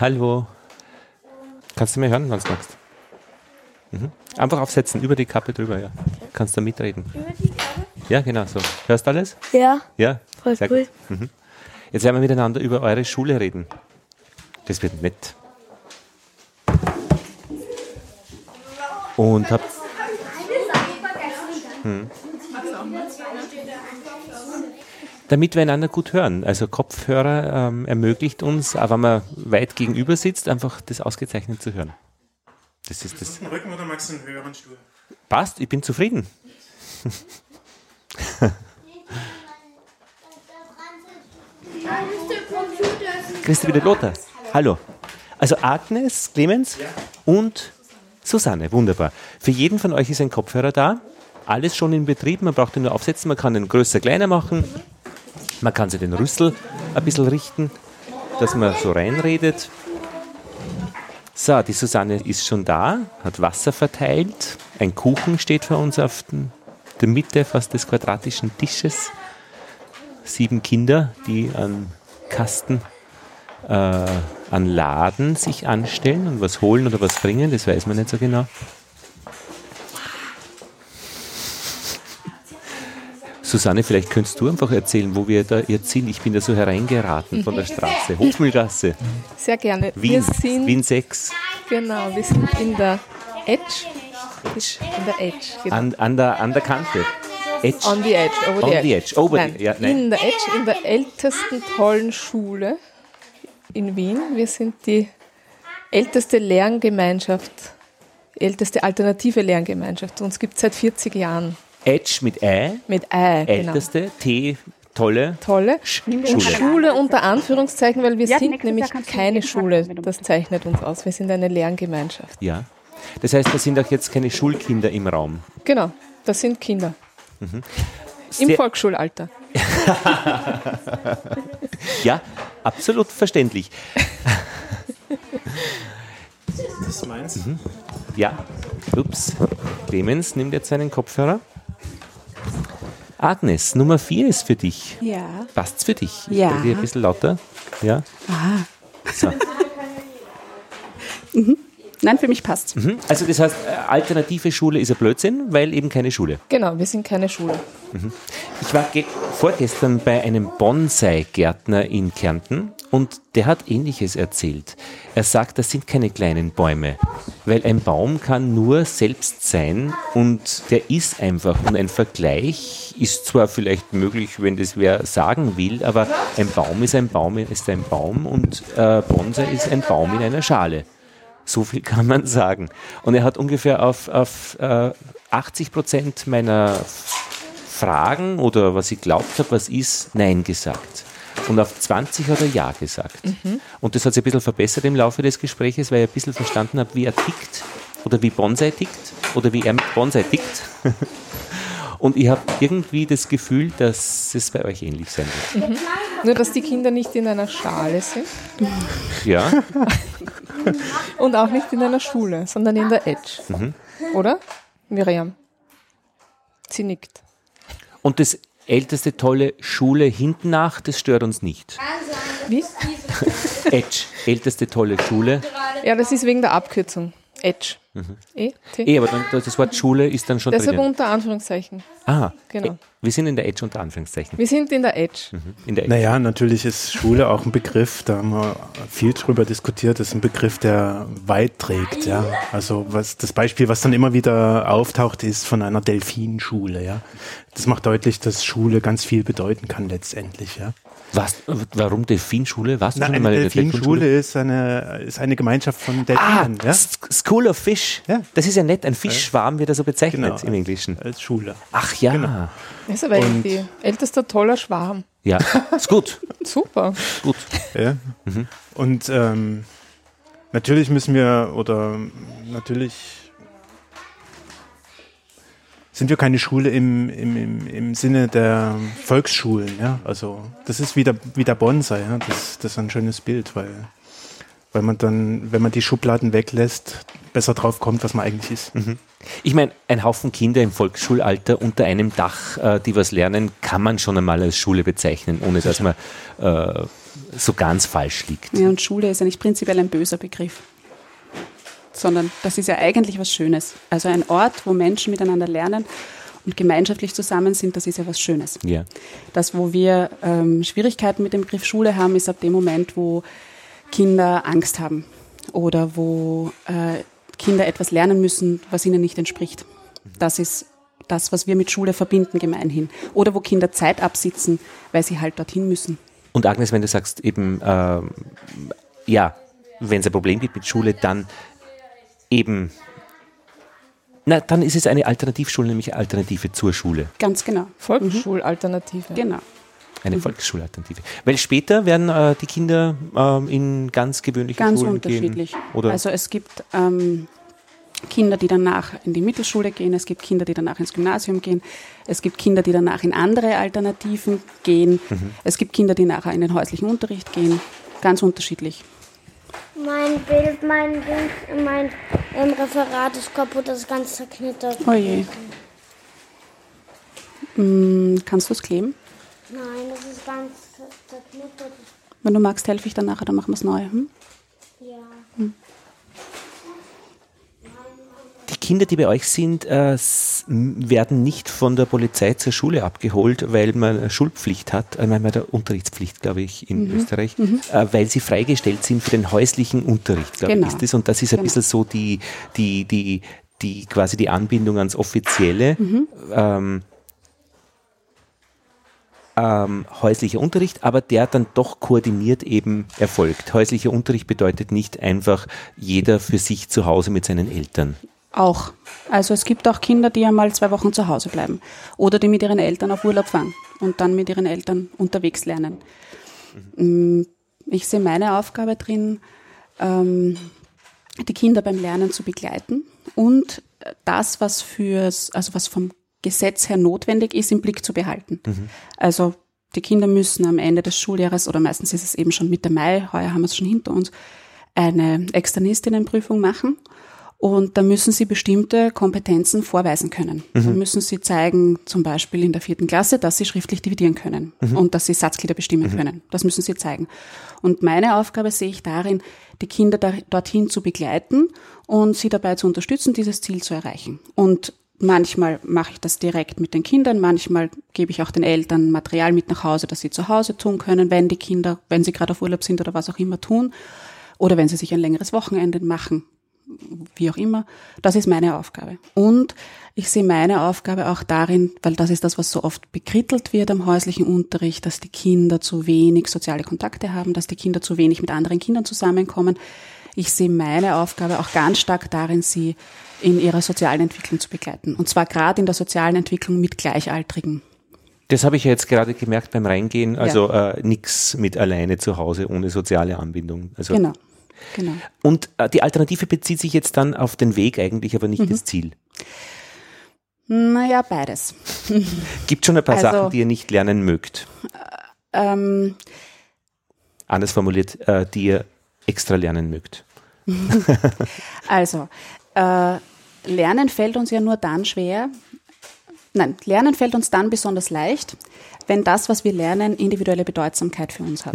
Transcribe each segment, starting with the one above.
Hallo. Kannst du mir hören, wenn du magst? Mhm. Einfach aufsetzen, über die Kappe drüber, ja. Kannst du mitreden. Über die Kappe? Ja, genau so. Hörst du alles? Ja. Ja? Voll Sehr cool. gut. Mhm. Jetzt werden wir miteinander über eure Schule reden. Das wird nett. Und habt. Hm. Damit wir einander gut hören. Also Kopfhörer ähm, ermöglicht uns, auch wenn man weit gegenüber sitzt, einfach das ausgezeichnet zu hören. Das ist das. Rücken oder magst du einen höheren Stuhl? Passt, ich bin zufrieden. Christi wieder Lothar. Hallo. Also Agnes, Clemens und Susanne. Wunderbar. Für jeden von euch ist ein Kopfhörer da. Alles schon in Betrieb. Man braucht ihn nur aufsetzen. Man kann den größer, kleiner machen. Man kann sich den Rüssel ein bisschen richten, dass man so reinredet. So, die Susanne ist schon da, hat Wasser verteilt. Ein Kuchen steht vor uns auf der Mitte fast des quadratischen Tisches. Sieben Kinder, die an Kasten, äh, an Laden sich anstellen und was holen oder was bringen, das weiß man nicht so genau. Susanne, vielleicht könntest du einfach erzählen, wo wir da jetzt sind. Ich bin da so hereingeraten von der Straße. Hofmühlgasse, Sehr gerne. Wien, Wir sind, Wien 6. genau, wir sind in der Edge. In der Edge. Genau. An, an, der, an der Kante. Edge. On the Edge. Over On the the Edge. edge, over nein, the- ja, nein. In der Edge, in der ältesten tollen Schule in Wien. Wir sind die älteste Lerngemeinschaft, älteste alternative Lerngemeinschaft. Uns gibt es seit 40 Jahren. Edge mit Ä, Mit Ei, genau. älteste, T, tolle. Tolle. Schule. Schule unter Anführungszeichen, weil wir Ja, sind nämlich keine Schule. Das zeichnet uns aus. Wir sind eine Lerngemeinschaft. Ja. Das heißt, da sind auch jetzt keine Schulkinder im Raum. Genau, das sind Kinder. Im Sehr- Volksschulalter. Ja, absolut verständlich. Das ist meins. Ja. Ups. Clemens nimmt jetzt seinen Kopfhörer. Agnes, Nummer 4 ist für dich. Ja. Passt's für dich? Ich Ja. dir ein bisschen lauter. Ja. So. Nein, für mich passt. Mhm. Also das heißt, äh, alternative Schule ist ein Blödsinn, weil eben keine Schule. Genau, wir sind keine Schule. Ich war ge- vorgestern bei einem Bonsai-Gärtner in Kärnten und der hat Ähnliches erzählt. Er sagt, das sind keine kleinen Bäume, weil ein Baum kann nur selbst sein und der ist einfach. Und ein Vergleich ist zwar vielleicht möglich, wenn das wer sagen will, aber ein Baum ist ein Baum ist ein Baum und äh, Bonsai ist ein Baum in einer Schale. So viel kann man sagen. Und er hat ungefähr auf, auf äh, 80 Prozent meiner Fragen oder was ich glaubt habe, was ist, Nein gesagt. Und auf 20 hat er Ja gesagt. Und das hat sich ein bisschen verbessert im Laufe des Gesprächs, weil ich ein bisschen verstanden habe, wie er tickt oder wie Bonsai tickt oder wie er mit Bonsai tickt. Und ich habe irgendwie das Gefühl, dass es bei euch ähnlich sein wird. Nur, dass die Kinder nicht in einer Schale sind Ja, und auch nicht in einer Schule, sondern in der Edge. Oder? Miriam? Sie nickt. Und das älteste tolle Schule hinten nach, das stört uns nicht. Wie? Edge, älteste tolle Schule. Ja, das ist wegen der Abkürzung. Edge. E, T. Eh, aber dann, das Wort Schule ist dann schon Deshalb drinnen. unter Anführungszeichen. Ah, Genau. eh, wir sind in der Edge unter Anführungszeichen. Wir sind in der Edge. In der Edge. Naja, natürlich ist Schule auch ein Begriff, da haben wir viel drüber diskutiert, das ist ein Begriff, der weit trägt, ja. Also was das Beispiel, was dann immer wieder auftaucht, ist von einer Delfinschule, ja. Das macht deutlich, dass Schule ganz viel bedeuten kann letztendlich, ja. Was, warum Delfinschule? Warst du Na, schon eine Delfinschule ist eine, ist eine Gemeinschaft von Ah, Delfinen, ja. S- School of Fish. Ja. Das ist ja nett, ein Fischschwarm wird er so bezeichnet Genau. im Englischen. Als Schule. Ach ja. Genau. Das ist aber irgendwie ältester toller Schwarm. Ja, ist gut. Super. gut. Ja. Und ähm, natürlich müssen wir, oder natürlich sind wir keine Schule im, im, im, im Sinne der Volksschulen. Ja? Also das ist wie der, wie der Bonsai. Ja? Das, das ist ein schönes Bild, weil, weil man dann, wenn man die Schubladen weglässt, besser drauf kommt, was man eigentlich ist. Ich meine, ein Haufen Kinder im Volksschulalter unter einem Dach, äh, die was lernen, kann man schon einmal als Schule bezeichnen, ohne dass man äh, so ganz falsch liegt. Ja, und Schule ist ja nicht prinzipiell ein böser Begriff, sondern das ist ja eigentlich was Schönes. Also ein Ort, wo Menschen miteinander lernen und gemeinschaftlich zusammen sind, das ist ja was Schönes. Ja. Das, wo wir ähm, Schwierigkeiten mit dem Begriff Schule haben, ist ab dem Moment, wo Kinder Angst haben oder wo äh, Kinder etwas lernen müssen, was ihnen nicht entspricht. Das ist das, was wir mit Schule verbinden, gemeinhin. Oder wo Kinder Zeit absitzen, weil sie halt dorthin müssen. Und Agnes, wenn du sagst eben, äh, ja, wenn es ein Problem gibt mit Schule, dann eben, na, dann ist es eine Alternativschule, nämlich eine Alternative zur Schule. Ganz genau. Volksschulalternative. Genau. Eine Volksschulalternative. Weil später werden äh, die Kinder ähm, in ganz gewöhnliche Ganz Schulen unterschiedlich. gehen. Oder Also es gibt ähm, Kinder, die danach in die Mittelschule gehen, es gibt Kinder, die danach ins Gymnasium gehen, es gibt Kinder, die danach in andere Alternativen gehen, Mhm. es gibt Kinder, die nachher in den häuslichen Unterricht gehen. Ganz unterschiedlich. Mein Bild, mein Ding, mein ähm, Referat ist kaputt, das ist ganz zerknittert. Oh je. Mm, kannst du es kleben? Nein, das ist ganz zerknittert. Wenn du magst, helfe ich dann nachher, dann machen wir es neu. Hm? Ja. die Kinder, die bei euch sind, äh, werden nicht von der Polizei zur Schule abgeholt, weil man Schulpflicht hat, äh, man hat Unterrichtspflicht, glaube ich, in Mhm. Österreich, äh, weil sie freigestellt sind für den häuslichen Unterricht, glaube Genau. ich, ist das. Und das ist ein Genau. bisschen so die, die, die, die quasi die Anbindung ans Offizielle. Mhm. Ähm, ähm, häuslicher Unterricht, aber der dann doch koordiniert eben erfolgt. Häuslicher Unterricht bedeutet nicht einfach jeder für sich zu Hause mit seinen Eltern. Auch. Also es gibt auch Kinder, die einmal zwei Wochen zu Hause bleiben oder die mit ihren Eltern auf Urlaub fahren und dann mit ihren Eltern unterwegs lernen. Mm, Ich sehe meine Aufgabe drin, ähm, die Kinder beim Lernen zu begleiten und das, was fürs, also was vom Gesetz her notwendig ist, im Blick zu behalten. Also die Kinder müssen am Ende des Schuljahres oder meistens ist es eben schon Mitte Mai, heuer haben wir es schon hinter uns, eine Externistinnenprüfung machen. Und da müssen sie bestimmte Kompetenzen vorweisen können. Da müssen sie zeigen, zum Beispiel in der vierten Klasse, dass sie schriftlich dividieren können und dass sie Satzglieder bestimmen können. Das müssen sie zeigen. Und meine Aufgabe sehe ich darin, die Kinder da, dorthin zu begleiten und sie dabei zu unterstützen, dieses Ziel zu erreichen. Und manchmal mache ich das direkt mit den Kindern, manchmal gebe ich auch den Eltern Material mit nach Hause, das sie zu Hause tun können, wenn die Kinder, wenn sie gerade auf Urlaub sind oder was auch immer tun. Oder wenn sie sich ein längeres Wochenende machen, wie auch immer. Das ist meine Aufgabe. Und ich sehe meine Aufgabe auch darin, weil das ist das, was so oft bekrittelt wird am häuslichen Unterricht, dass die Kinder zu wenig soziale Kontakte haben, dass die Kinder zu wenig mit anderen Kindern zusammenkommen. Ich sehe meine Aufgabe auch ganz stark darin, sie in ihrer sozialen Entwicklung zu begleiten. Und zwar gerade in der sozialen Entwicklung mit Gleichaltrigen. Das habe ich ja jetzt gerade gemerkt beim Reingehen. Also äh, nichts mit alleine zu Hause ohne soziale Anbindung. Also Genau. Genau. Und äh, die Alternative bezieht sich jetzt dann auf den Weg eigentlich, aber Mhm. nicht das Ziel. Naja, beides. Gibt schon ein paar Also- Sachen, die ihr nicht lernen mögt. Ähm, Anders formuliert, äh, die ihr extra lernen mögt. Also, äh, Lernen fällt uns ja nur dann schwer, nein, Lernen fällt uns dann besonders leicht, wenn das, was wir lernen, individuelle Bedeutsamkeit für uns hat.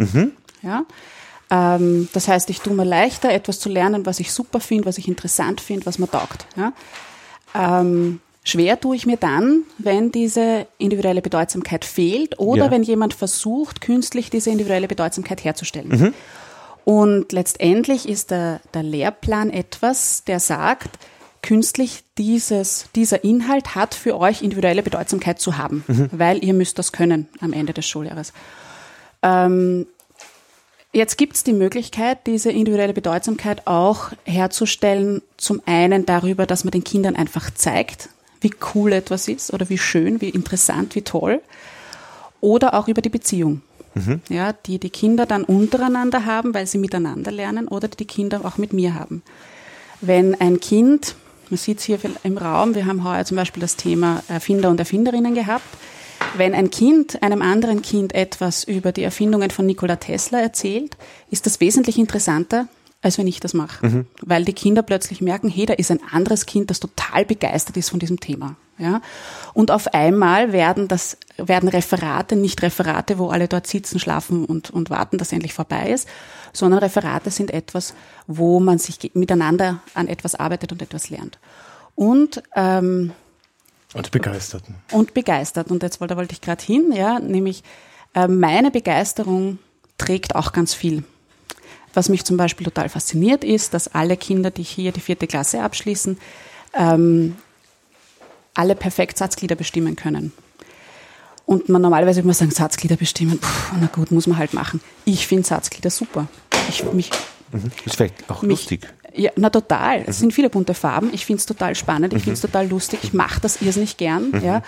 Ja? Ähm, das heißt, ich tue mir leichter, etwas zu lernen, was ich super finde, was ich interessant finde, was mir taugt. Ja? Ähm, schwer tue ich mir dann, wenn diese individuelle Bedeutsamkeit fehlt oder Ja. wenn jemand versucht, künstlich diese individuelle Bedeutsamkeit herzustellen. Und letztendlich ist der, der Lehrplan etwas, der sagt, künstlich dieses, dieser Inhalt hat für euch individuelle Bedeutsamkeit zu haben, weil ihr müsst das können am Ende des Schuljahres. Ähm, jetzt gibt es die Möglichkeit, diese individuelle Bedeutsamkeit auch herzustellen, zum einen darüber, dass man den Kindern einfach zeigt, wie cool etwas ist oder wie schön, wie interessant, wie toll, oder auch über die Beziehung. Ja, die die Kinder dann untereinander haben, weil sie miteinander lernen oder die die Kinder auch mit mir haben. Wenn ein Kind, man sieht es hier im Raum, wir haben heuer zum Beispiel das Thema Erfinder und Erfinderinnen gehabt, wenn ein Kind einem anderen Kind etwas über die Erfindungen von Nikola Tesla erzählt, ist das wesentlich interessanter, als wenn ich das mache. Weil die Kinder plötzlich merken, hey, da ist ein anderes Kind, das total begeistert ist von diesem Thema. Ja? Und auf einmal werden das, werden Referate nicht Referate, wo alle dort sitzen, schlafen und, und warten, dass endlich vorbei ist, sondern Referate sind etwas, wo man sich miteinander an etwas arbeitet und etwas lernt. Und, ähm, und begeisterten. Und begeistert. Und jetzt wollte, wollte ich gerade hin, ja, nämlich äh, meine Begeisterung trägt auch ganz viel. Was mich zum Beispiel total fasziniert ist, dass alle Kinder, die hier die vierte Klasse abschließen, ähm, alle perfekt Satzglieder bestimmen können. Und man normalerweise würde man sagen, Satzglieder bestimmen, Puh, na gut, muss man halt machen. Ich finde Satzglieder super. Ich, mich, mhm. Ist vielleicht auch mich, lustig. Ja, na total. Es sind viele bunte Farben. Ich finde es total spannend. Ich finde es total lustig. Ich mache das irrsinnig gern. Ja.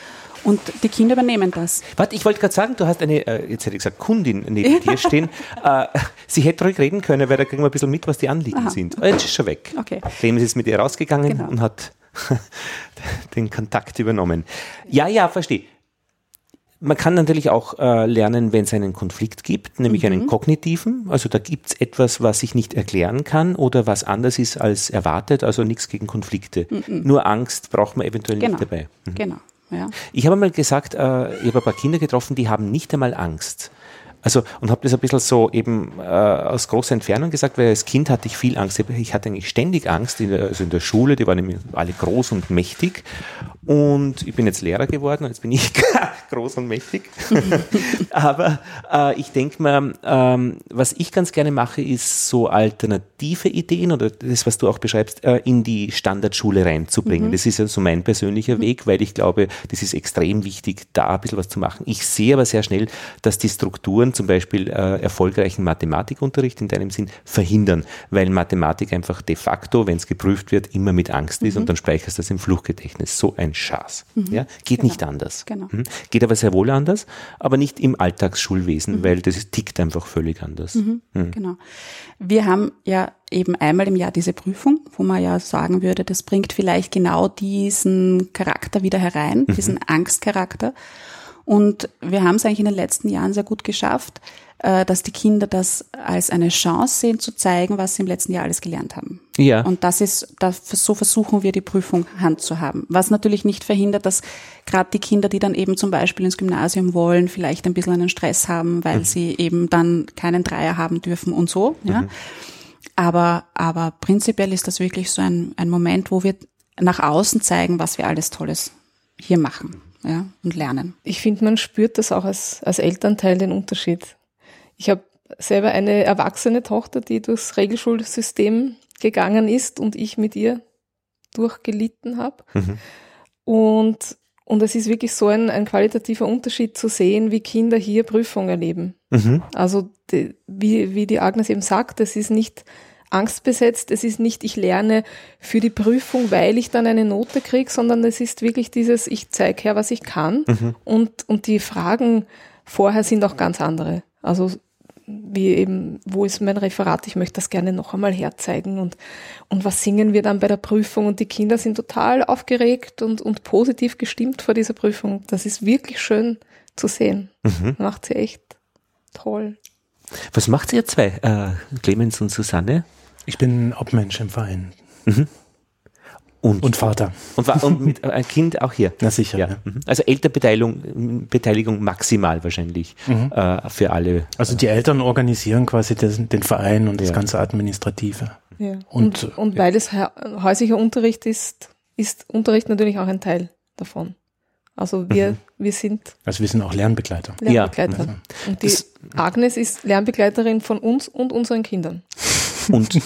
Und die Kinder übernehmen das. Warte, ich wollte gerade sagen, du hast eine, äh, jetzt hätte ich gesagt, Kundin neben dir stehen. Äh, sie hätte ruhig reden können, weil da kriegen wir ein bisschen mit, was die Anliegen Aha. sind. Aber jetzt ist schon weg. Okay. Clemens ist mit ihr rausgegangen Genau. und hat den Kontakt übernommen. Ja, ja, verstehe. Man kann natürlich auch äh, lernen, wenn es einen Konflikt gibt, nämlich einen kognitiven. Also da gibt es etwas, was ich nicht erklären kann oder was anders ist als erwartet. Also nichts gegen Konflikte. Nur Angst braucht man eventuell Genau. nicht dabei. Mhm. Genau. Ja. Ich habe mal gesagt, äh, ich habe ein paar Kinder getroffen, die haben nicht einmal Angst. Also, und habe das ein bisschen so eben äh, aus großer Entfernung gesagt, weil als Kind hatte ich viel Angst. Ich hatte eigentlich ständig Angst, in der, also in der Schule, die waren nämlich alle groß und mächtig. Und ich bin jetzt Lehrer geworden jetzt bin ich groß und mächtig. Aber äh, ich denke mal, ähm, was ich ganz gerne mache, ist so alternative Ideen oder das, was du auch beschreibst, äh, in die Standardschule reinzubringen. Das ist ja so mein persönlicher Weg, weil ich glaube, das ist extrem wichtig, da ein bisschen was zu machen. Ich sehe aber sehr schnell, dass die Strukturen zum Beispiel äh, erfolgreichen Mathematikunterricht in deinem Sinn verhindern, weil Mathematik einfach de facto, wenn es geprüft wird, immer mit Angst ist und dann speicherst du das im Fluchgedächtnis. So ein Schaß. Ja? Geht nicht anders. Genau. Mhm. Geht aber sehr wohl anders, aber nicht im Alltagsschulwesen, weil das ist, tickt einfach völlig anders. Mhm. Genau. Wir haben ja eben einmal im Jahr diese Prüfung, wo man ja sagen würde, das bringt vielleicht genau diesen Charakter wieder herein, diesen Angstcharakter. Und wir haben es eigentlich in den letzten Jahren sehr gut geschafft, äh, dass die Kinder das als eine Chance sehen, zu zeigen, was sie im letzten Jahr alles gelernt haben. Ja. Und das ist, das, so versuchen wir die Prüfung handzuhaben. Was natürlich nicht verhindert, dass gerade die Kinder, die dann eben zum Beispiel ins Gymnasium wollen, vielleicht ein bisschen einen Stress haben, weil sie eben dann keinen Dreier haben dürfen und so. Ja. Aber, aber prinzipiell ist das wirklich so ein, ein Moment, wo wir nach außen zeigen, was wir alles Tolles hier machen ja, und lernen. Ich finde, man spürt das auch als, als Elternteil den Unterschied. Ich habe selber eine erwachsene Tochter, die durchs Regelschulsystem gegangen ist und ich mit ihr durchgelitten habe. Mhm. Und, und es ist wirklich so ein, ein qualitativer Unterschied zu sehen, wie Kinder hier Prüfung erleben. Mhm. Also die, wie, wie die Agnes eben sagt, es ist nicht angstbesetzt, es ist nicht, ich lerne für die Prüfung, weil ich dann eine Note kriege, sondern es ist wirklich dieses, ich zeige her, was ich kann und, und die Fragen vorher sind auch ganz andere. Also wie eben, wo ist mein Referat, ich möchte das gerne noch einmal herzeigen und, und was singen wir dann bei der Prüfung und die Kinder sind total aufgeregt und, und positiv gestimmt vor dieser Prüfung. Das ist wirklich schön zu sehen. Macht sie echt toll. Was macht ihr zwei, äh, Clemens und Susanne? Ich bin Obmensch im Verein Und, und Vater. und, und mit äh, ein Kind auch hier. Na sicher. Ja. Ja. mhm. Also Elternbeteiligung Beteiligung maximal wahrscheinlich äh, für alle. Also die Eltern organisieren quasi den, den Verein und das Ja. ganze Administrative. Ja. Und- Und, und, weil es hä- häuslicher Unterricht ist, ist Unterricht natürlich auch ein Teil davon. Also wir, wir sind Also wir sind auch Lernbegleiter. Lernbegleiter. Und die Das- Agnes ist Lernbegleiterin von uns und unseren Kindern. Und,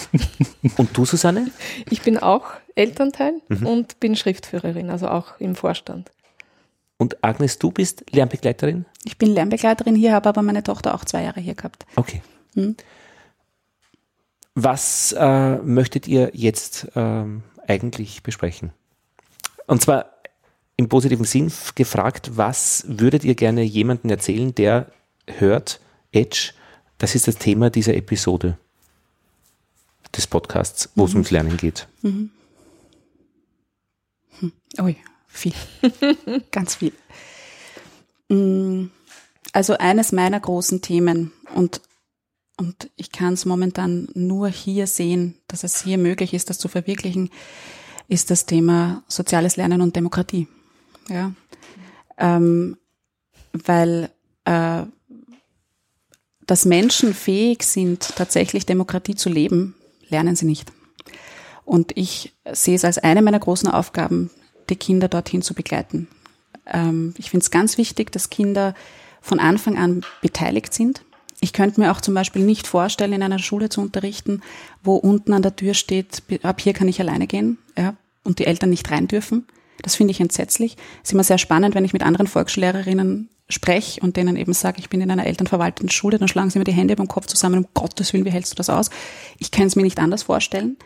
und du, Susanne? Ich bin auch Elternteil Mhm. und bin Schriftführerin, also auch im Vorstand. Und Agnes, du bist Lernbegleiterin? Ich bin Lernbegleiterin hier, habe aber meine Tochter auch zwei Jahre hier gehabt. Okay. Hm. Was äh, möchtet ihr jetzt ähm, eigentlich besprechen? Und zwar im positiven Sinn gefragt, was würdet ihr gerne jemandem erzählen, der hört, Edge, das ist das Thema dieser Episode des Podcasts, wo es ums Lernen geht. Ui, viel. Ganz viel. Mm, Also eines meiner großen Themen und, und ich kann es momentan nur hier sehen, dass es hier möglich ist, das zu verwirklichen, ist das Thema soziales Lernen und Demokratie. Ja. Ähm, weil äh, dass Menschen fähig sind, tatsächlich Demokratie zu leben, lernen sie nicht. Und ich sehe es als eine meiner großen Aufgaben, die Kinder dorthin zu begleiten. Ähm, ich finde es ganz wichtig, dass Kinder von Anfang an beteiligt sind. Ich könnte mir auch zum Beispiel nicht vorstellen, in einer Schule zu unterrichten, wo unten an der Tür steht, ab hier kann ich alleine gehen, ja, und die Eltern nicht rein dürfen. Das finde ich entsetzlich. Es ist immer sehr spannend, wenn ich mit anderen Volksschullehrerinnen spreche und denen eben sage, ich bin in einer elternverwalteten Schule, dann schlagen sie mir die Hände beim Kopf zusammen, um Gottes Willen, wie hältst du das aus? Ich kann es mir nicht anders vorstellen.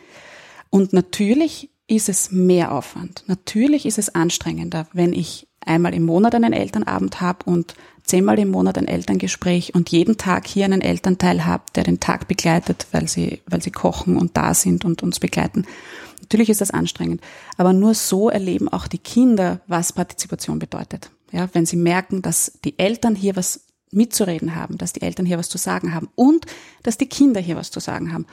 Und natürlich ist es mehr Aufwand. Natürlich ist es anstrengender, wenn ich einmal im Monat einen Elternabend habe und zehnmal im Monat ein Elterngespräch und jeden Tag hier einen Elternteil habe, der den Tag begleitet, weil sie, weil sie kochen und da sind und uns begleiten. Natürlich ist das anstrengend, aber nur so erleben auch die Kinder, was Partizipation bedeutet. Ja, wenn sie merken, dass die Eltern hier was mitzureden haben, dass die Eltern hier was zu sagen haben und dass die Kinder hier was zu sagen haben.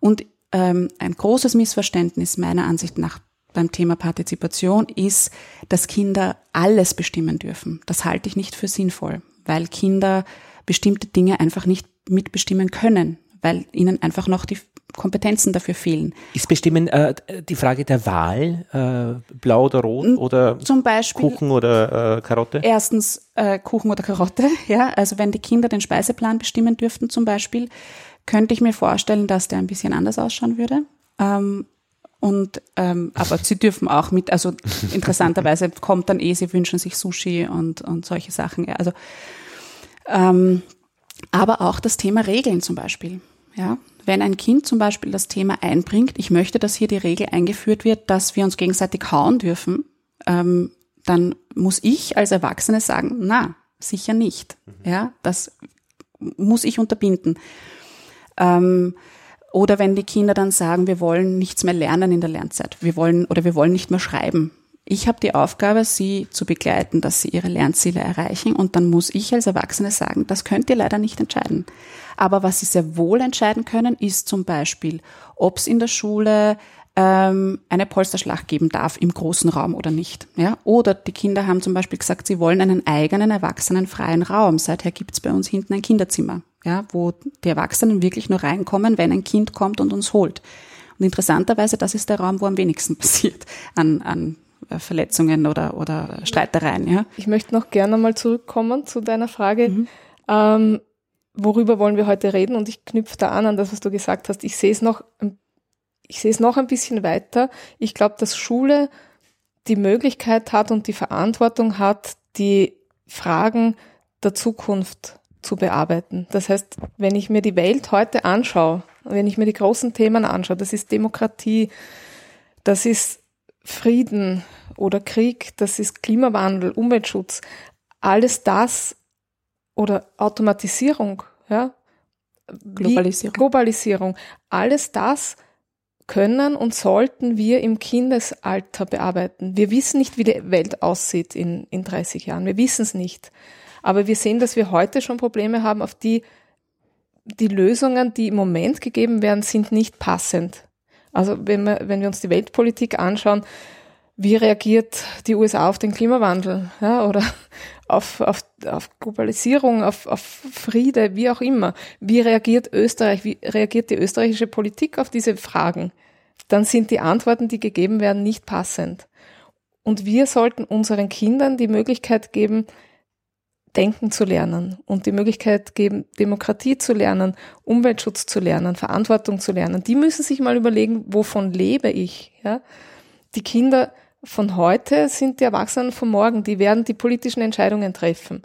Und ähm, ein großes Missverständnis meiner Ansicht nach beim Thema Partizipation ist, dass Kinder alles bestimmen dürfen. Das halte ich nicht für sinnvoll, weil Kinder bestimmte Dinge einfach nicht mitbestimmen können, weil ihnen einfach noch die Kompetenzen dafür fehlen. Ist bestimmen äh, die Frage der Wahl, äh, blau oder rot oder Zum Beispiel, Kuchen oder äh, Karotte? Erstens äh, Kuchen oder Karotte, ja. Also wenn die Kinder den Speiseplan bestimmen dürften zum Beispiel, könnte ich mir vorstellen, dass der ein bisschen anders ausschauen würde. Ähm, und ähm, aber sie dürfen auch mit, also interessanterweise kommt dann eh, sie wünschen sich Sushi und, und solche Sachen. Ja. Also ähm, aber auch das Thema Regeln zum Beispiel. Ja, wenn ein Kind zum Beispiel das Thema einbringt, ich möchte, dass hier die Regel eingeführt wird, dass wir uns gegenseitig hauen dürfen, ähm, dann muss ich als Erwachsene sagen, na, sicher nicht. Ja, das muss ich unterbinden. Ähm, oder wenn die Kinder dann sagen, wir wollen nichts mehr lernen in der Lernzeit, wir wollen oder wir wollen nicht mehr schreiben. Ich habe die Aufgabe, sie zu begleiten, dass sie ihre Lernziele erreichen und dann muss ich als Erwachsene sagen, das könnt ihr leider nicht entscheiden. Aber was sie sehr wohl entscheiden können, ist zum Beispiel, ob es in der Schule ähm, eine Polsterschlacht geben darf im großen Raum oder nicht. Ja? Oder die Kinder haben zum Beispiel gesagt, sie wollen einen eigenen erwachsenen freien Raum. Seither gibt es bei uns hinten ein Kinderzimmer ja, wo die Erwachsenen wirklich nur reinkommen, wenn ein Kind kommt und uns holt. Und interessanterweise, das ist der Raum, wo am wenigsten passiert an, an Verletzungen oder, oder Streitereien. Ja. Ich möchte noch gerne mal zurückkommen zu deiner Frage. Mhm. Ähm, worüber wollen wir heute reden? Und ich knüpfe da an an das, was du gesagt hast. Ich sehe es noch, ich sehe es noch ein bisschen weiter. Ich glaube, dass Schule die Möglichkeit hat und die Verantwortung hat, die Fragen der Zukunft zu bearbeiten. Das heißt, wenn ich mir die Welt heute anschaue, wenn ich mir die großen Themen anschaue, das ist Demokratie, das ist Frieden oder Krieg, das ist Klimawandel, Umweltschutz, alles das oder Automatisierung, ja, Globalisierung. Globalisierung, alles das können und sollten wir im Kindesalter bearbeiten. Wir wissen nicht, wie die Welt aussieht in, in 30 Jahren. Wir wissen es nicht. Aber wir sehen, dass wir heute schon Probleme haben, auf die die Lösungen, die im Moment gegeben werden, sind nicht passend. Also wenn wir, wenn wir uns die Weltpolitik anschauen, wie reagiert die USA auf den Klimawandel ja, oder auf, auf, auf Globalisierung, auf, auf Friede, wie auch immer. Wie reagiert Österreich, wie reagiert die österreichische Politik auf diese Fragen? Dann sind die Antworten, die gegeben werden, nicht passend. Und wir sollten unseren Kindern die Möglichkeit geben, Denken zu lernen und die Möglichkeit geben, Demokratie zu lernen, Umweltschutz zu lernen, Verantwortung zu lernen. Die müssen sich mal überlegen, wovon lebe ich? Ja? Die Kinder von heute sind die Erwachsenen von morgen. Die werden die politischen Entscheidungen treffen,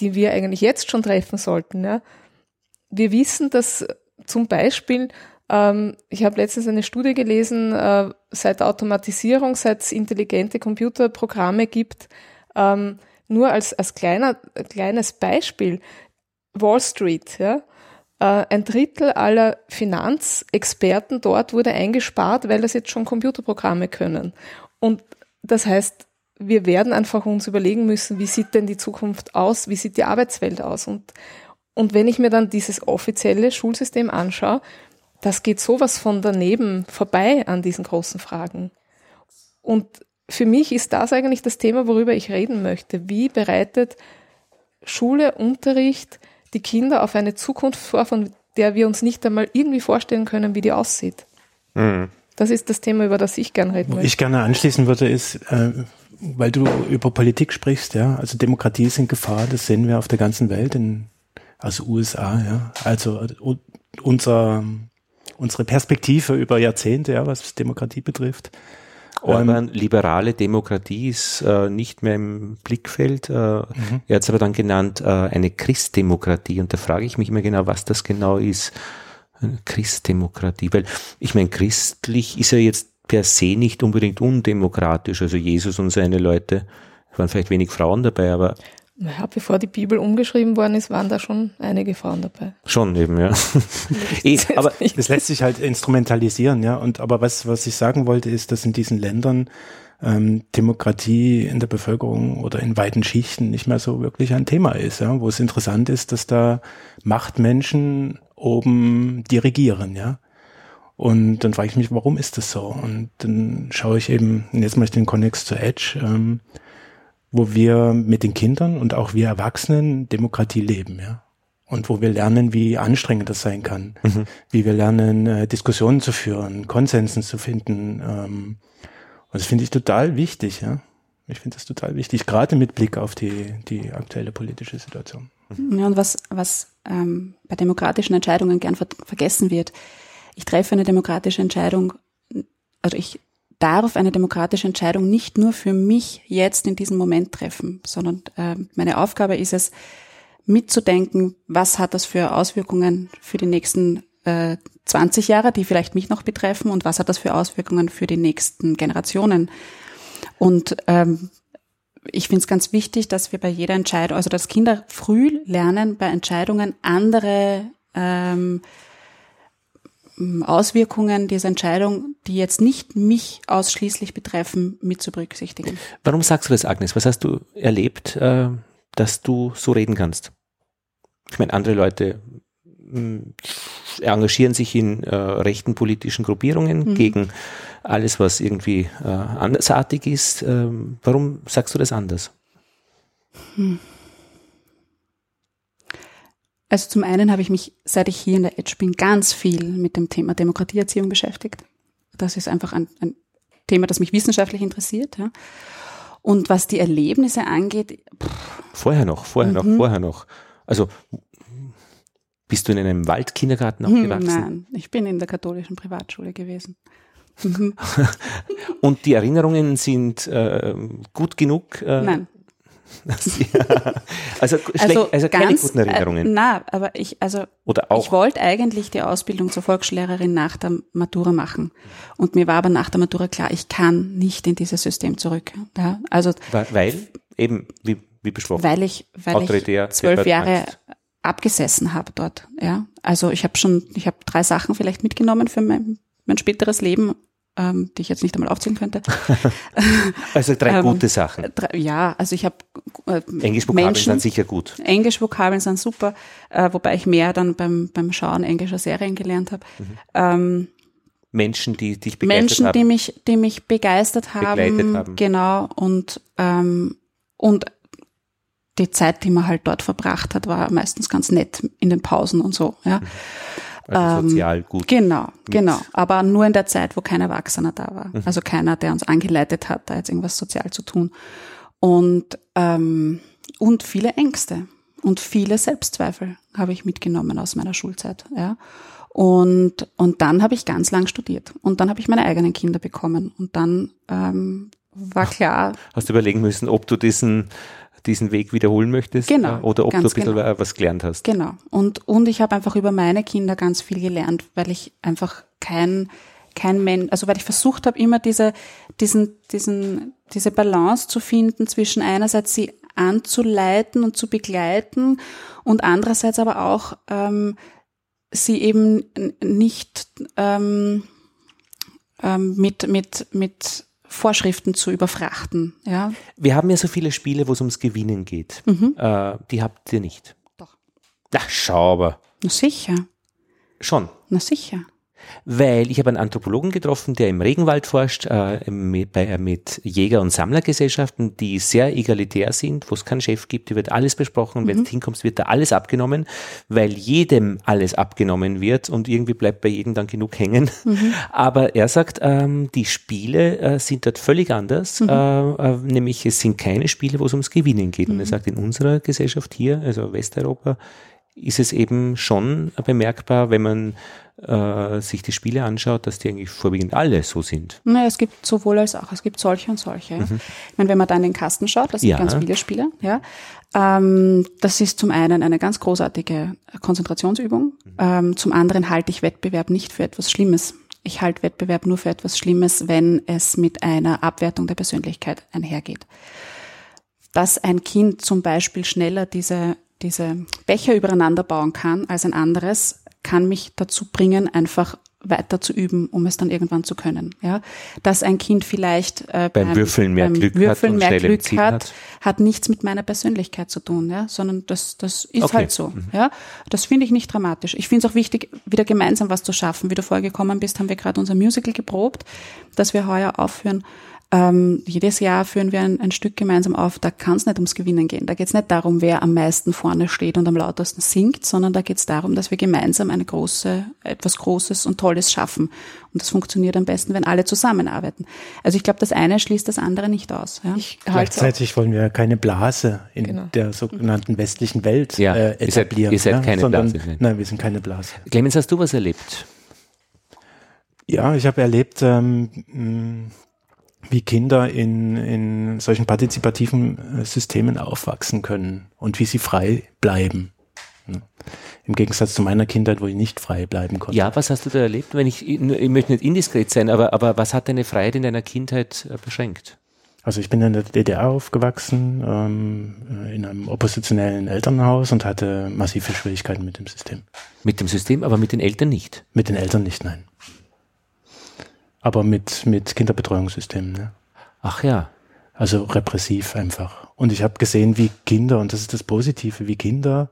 die wir eigentlich jetzt schon treffen sollten. Ja? Wir wissen, dass zum Beispiel ähm, ich habe letztens eine Studie gelesen, äh, seit Automatisierung, seit es intelligente Computerprogramme gibt, ähm, nur als, als kleiner, kleines Beispiel, Wall Street, ja, äh, ein Drittel aller Finanzexperten dort wurde eingespart, weil das jetzt schon Computerprogramme können. Und das heißt, wir werden einfach uns überlegen müssen, wie sieht denn die Zukunft aus, wie sieht die Arbeitswelt aus. Und, und wenn ich mir dann dieses offizielle Schulsystem anschaue, das geht sowas von daneben vorbei an diesen großen Fragen. Und für mich ist das eigentlich das Thema, worüber ich reden möchte. Wie bereitet Schule, Unterricht die Kinder auf eine Zukunft vor, von der wir uns nicht einmal irgendwie vorstellen können, wie die aussieht? Mhm. Das ist das Thema, über das ich gerne reden Wo möchte. ich gerne anschließen würde, ist, äh, weil du über Politik sprichst, ja, also Demokratie ist in Gefahr, das sehen wir auf der ganzen Welt, in, also USA, ja, also uh, unser, unsere Perspektive über Jahrzehnte, ja, was Demokratie betrifft. Orban, ähm, liberale Demokratie ist äh, nicht mehr im Blickfeld. Äh, mhm. Er hat es aber dann genannt, äh, eine Christdemokratie. Und da frage ich mich immer genau, was das genau ist. Eine Christdemokratie. Weil ich meine, christlich ist ja jetzt per se nicht unbedingt undemokratisch. Also Jesus und seine Leute, waren vielleicht wenig Frauen dabei, aber naja, bevor die Bibel umgeschrieben worden ist, waren da schon einige Frauen dabei. Schon eben, ja. eh, aber das lässt sich halt instrumentalisieren, ja. Und aber was, was ich sagen wollte, ist, dass in diesen Ländern ähm, Demokratie in der Bevölkerung oder in weiten Schichten nicht mehr so wirklich ein Thema ist, ja. Wo es interessant ist, dass da Machtmenschen oben dirigieren, ja. Und dann frage ich mich, warum ist das so? Und dann schaue ich eben, jetzt mache ich den Konnex zu Edge, ähm, wo wir mit den Kindern und auch wir Erwachsenen Demokratie leben, ja. Und wo wir lernen, wie anstrengend das sein kann, mhm. wie wir lernen, äh, Diskussionen zu führen, Konsensen zu finden. Ähm, und das finde ich total wichtig, ja. Ich finde das total wichtig, gerade mit Blick auf die, die aktuelle politische Situation. Mhm. Ja, und was, was ähm, bei demokratischen Entscheidungen gern ver vergessen wird, ich treffe eine demokratische Entscheidung, also ich darf eine demokratische Entscheidung nicht nur für mich jetzt in diesem Moment treffen, sondern äh, meine Aufgabe ist es, mitzudenken, was hat das für Auswirkungen für die nächsten äh, 20 Jahre, die vielleicht mich noch betreffen, und was hat das für Auswirkungen für die nächsten Generationen. Und ähm, ich finde es ganz wichtig, dass wir bei jeder Entscheidung, also dass Kinder früh lernen, bei Entscheidungen andere ähm, Auswirkungen dieser Entscheidung, die jetzt nicht mich ausschließlich betreffen, mit zu berücksichtigen. Warum sagst du das, Agnes? Was hast du erlebt, äh, dass du so reden kannst? Ich meine, andere Leute hm, engagieren sich in äh, rechten politischen Gruppierungen mhm. gegen alles, was irgendwie äh, andersartig ist. Ähm, warum sagst du das anders? Hm. Also zum einen habe ich mich, seit ich hier in der Edge bin, ganz viel mit dem Thema Demokratieerziehung beschäftigt. Das ist einfach ein, ein Thema, das mich wissenschaftlich interessiert. Ja. Und was die Erlebnisse angeht. Pff. Vorher noch, vorher mhm. noch, vorher noch. Also bist du in einem Waldkindergarten hm, aufgewachsen? Nein, ich bin in der katholischen Privatschule gewesen. Mhm. Und die Erinnerungen sind äh, gut genug? Äh, Nein. Also, also, also keine ganz, guten Erinnerungen. Äh, na, aber ich, also Oder auch. ich wollte eigentlich die Ausbildung zur Volksschullehrerin nach der Matura machen. Und mir war aber nach der Matura klar, ich kann nicht in dieses System zurück. Ja, also weil eben wie, wie besprochen. Weil ich, weil ich zwölf Jahre abgesessen habe dort. Ja, also ich habe schon, ich habe drei Sachen vielleicht mitgenommen für mein, mein späteres Leben ähm, die ich jetzt nicht einmal aufzählen könnte. also drei ähm, gute Sachen. Drei, ja, also ich habe äh, Englisch-Vokabeln sind sicher gut. Englisch-Vokabeln sind super, äh, wobei ich mehr dann beim, beim Schauen englischer Serien gelernt habe. Mhm. Ähm, Menschen, die dich begeistert Menschen, haben. die mich, die mich begeistert haben, haben. Genau. Und, ähm, und die Zeit, die man halt dort verbracht hat, war meistens ganz nett in den Pausen und so, ja. Mhm. Also sozial gut. Genau, genau. Aber nur in der Zeit, wo kein Erwachsener da war. Mhm. Also keiner, der uns angeleitet hat, da jetzt irgendwas sozial zu tun. Und, ähm, und viele Ängste und viele Selbstzweifel habe ich mitgenommen aus meiner Schulzeit. Ja. Und, und dann habe ich ganz lang studiert. Und dann habe ich meine eigenen Kinder bekommen. Und dann ähm, war klar. Hast du überlegen müssen, ob du diesen diesen Weg wiederholen möchtest genau, oder ob du ein bisschen genau. was gelernt hast. Genau. Und, und ich habe einfach über meine Kinder ganz viel gelernt, weil ich einfach kein, kein Mensch, also weil ich versucht habe, immer diese, diesen, diesen, diese Balance zu finden zwischen einerseits sie anzuleiten und zu begleiten und andererseits aber auch ähm, sie eben nicht ähm, ähm, mit, mit, mit Vorschriften zu überfrachten. Ja. Wir haben ja so viele Spiele, wo es ums Gewinnen geht. Mhm. Äh, die habt ihr nicht. Doch. Ach, schau aber. Na sicher. Schon. Na sicher. Weil ich habe einen Anthropologen getroffen, der im Regenwald forscht, äh, mit, bei, mit Jäger- und Sammlergesellschaften, die sehr egalitär sind, wo es keinen Chef gibt, die wird alles besprochen, wenn du hinkommst, wird da alles abgenommen, weil jedem alles abgenommen wird und irgendwie bleibt bei jedem dann genug hängen. Aber er sagt, ähm, die Spiele äh, sind dort völlig anders, äh, äh, nämlich es sind keine Spiele, wo es ums Gewinnen geht. Und er sagt, in unserer Gesellschaft hier, also Westeuropa, ist es eben schon bemerkbar, wenn man äh, sich die Spiele anschaut, dass die eigentlich vorwiegend alle so sind. Naja, es gibt sowohl als auch. Es gibt solche und solche. Ja. Ich meine, wenn man da in den Kasten schaut, das sind Ja. ganz viele Spiele. Ja. Ähm, das ist zum einen eine ganz großartige Konzentrationsübung. Ähm, zum anderen halte ich Wettbewerb nicht für etwas Schlimmes. Ich halte Wettbewerb nur für etwas Schlimmes, wenn es mit einer Abwertung der Persönlichkeit einhergeht. Dass ein Kind zum Beispiel schneller diese, diese Becher übereinander bauen kann als ein anderes, kann mich dazu bringen, einfach weiter zu üben, um es dann irgendwann zu können. Ja, dass ein Kind vielleicht äh, Beim Würfeln mehr beim Glück hat Würfeln und mehr Glück hat, hat. hat nichts mit meiner Persönlichkeit zu tun, ja, sondern das, das ist Okay. halt so. Ja, das finde ich nicht dramatisch. Ich finde es auch wichtig, wieder gemeinsam was zu schaffen. Wie du vorher gekommen bist, haben wir gerade unser Musical geprobt, das wir heuer aufführen. Ähm, jedes Jahr führen wir ein, ein Stück gemeinsam auf. Da kann es nicht ums Gewinnen gehen. Da geht es nicht darum, wer am meisten vorne steht und am lautesten singt, sondern da geht es darum, dass wir gemeinsam eine große, etwas Großes und Tolles schaffen. Und das funktioniert am besten, wenn alle zusammenarbeiten. Also ich glaube, das eine schließt das andere nicht aus. Ja? Ich halte auch. Gleichzeitig wollen wir keine Blase in Genau. der sogenannten westlichen Welt Ja, äh, ihr seid- etablieren. ihr seid ja, keine sondern, Blase, nein. Wir sind keine Blase. Clemens, hast du was erlebt? Ja, ich habe erlebt, ähm, wie Kinder in, in solchen partizipativen äh, Systemen aufwachsen können und wie sie frei bleiben. Im Gegensatz zu meiner Kindheit, wo ich nicht frei bleiben konnte. Ja, was hast du da erlebt? Wenn ich, ich möchte nicht indiskret sein, aber, aber was hat deine Freiheit in deiner Kindheit äh, beschränkt? Also ich bin in der DDR aufgewachsen, ähm, äh, in einem oppositionellen Elternhaus und hatte massive Schwierigkeiten mit dem System. Mit dem System, aber mit den Eltern nicht. Mit den Eltern nicht, nein. Aber mit, mit Kinderbetreuungssystemen, ne? Ach ja. Also repressiv einfach. Und ich habe gesehen, wie Kinder, und das ist das Positive, wie Kinder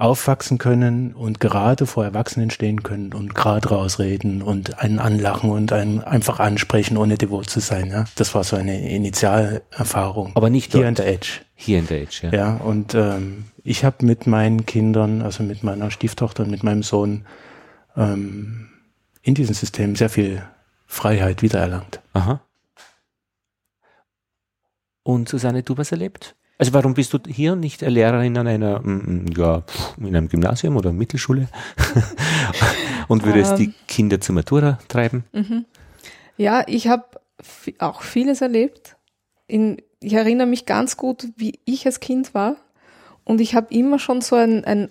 aufwachsen können und gerade vor Erwachsenen stehen können und gerade rausreden und einen anlachen und einen einfach ansprechen, ohne devot zu sein. Ja? Das war so eine Initialerfahrung. Aber nicht hier dort. an der Edge. Hier in der Age, ja. Ja, und ähm, ich habe mit meinen Kindern, also mit meiner Stieftochter und mit meinem Sohn, ähm, in diesem System sehr viel Freiheit wiedererlangt. Aha. Und Susanne, du was erlebt? Also warum bist du hier nicht Lehrerin an einer, mm, mm, ja, in einem Gymnasium oder Mittelschule und würdest die Kinder zur Matura treiben? Ja, ich habe auch vieles erlebt. In, ich erinnere mich ganz gut, wie ich als Kind war. Und ich habe immer schon so ein, ein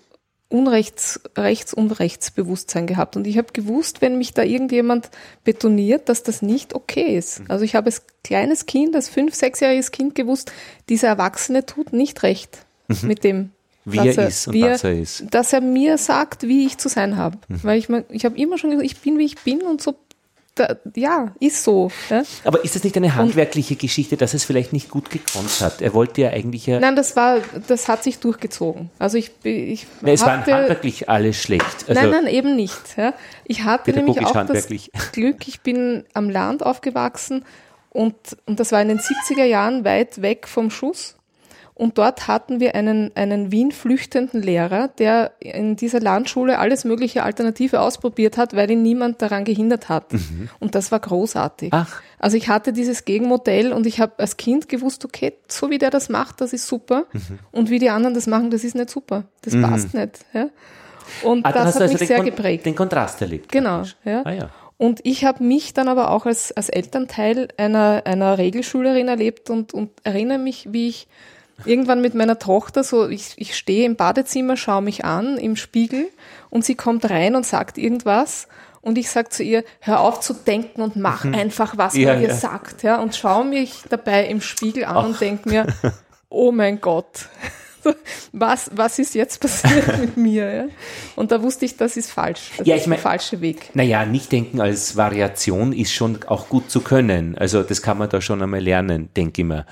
Unrechts, Rechts- und Rechtsbewusstsein gehabt. Und ich habe gewusst, wenn mich da irgendjemand betoniert, dass das nicht okay ist. Also ich habe als kleines Kind, als fünf-, sechsjähriges Kind gewusst, dieser Erwachsene tut nicht recht mit dem, Wie was er ist und wie was er ist. dass er mir sagt, wie ich zu sein habe. Weil ich, mein, ich habe immer schon gesagt, ich bin, wie ich bin und so, da, ja, ist so. Ja? Aber ist das nicht eine handwerkliche Geschichte, dass es vielleicht nicht gut gekonnt hat? Er wollte ja eigentlich ja, Nein, das war, das hat sich durchgezogen. Also ich, ich Nein, es war hatte, handwerklich alles schlecht. Also, nein, nein, eben nicht. Ja. Ich hatte nämlich auch das. Glück, ich bin am Land aufgewachsen und, und das war in den 70er Jahren weit weg vom Schuss. Und dort hatten wir einen, einen Wien flüchtenden Lehrer, der in dieser Landschule alles mögliche Alternative ausprobiert hat, weil ihn niemand daran gehindert hat. Und das war großartig. Mhm. Ach. Also ich hatte dieses Gegenmodell und ich habe als Kind gewusst, okay, so wie der das macht, das ist super. Mhm. Und wie die anderen das machen, das ist nicht super. Das passt nicht. Ja? Und Ah, das hat also mich sehr Kon geprägt. den Kontrast erlebt. Genau, ja. Ah, ja. Und ich habe mich dann aber auch als, als Elternteil einer, einer Regelschülerin erlebt und, und erinnere mich, wie ich irgendwann mit meiner Tochter so, ich, ich stehe im Badezimmer, schaue mich an im Spiegel und sie kommt rein und sagt irgendwas und ich sage zu ihr, hör auf zu denken und mach einfach, was Ja, man ihr ja. sagt. Ja, und schaue mich dabei im Spiegel an und denke mir, oh mein Gott. Was, was ist jetzt passiert mit mir? Ja? Und da wusste ich, das ist falsch. Das Ja, ist ich mein- der falsche Weg. Naja, nicht denken als Variation ist schon auch gut zu können. Also das kann man da schon einmal lernen, denke ich mir.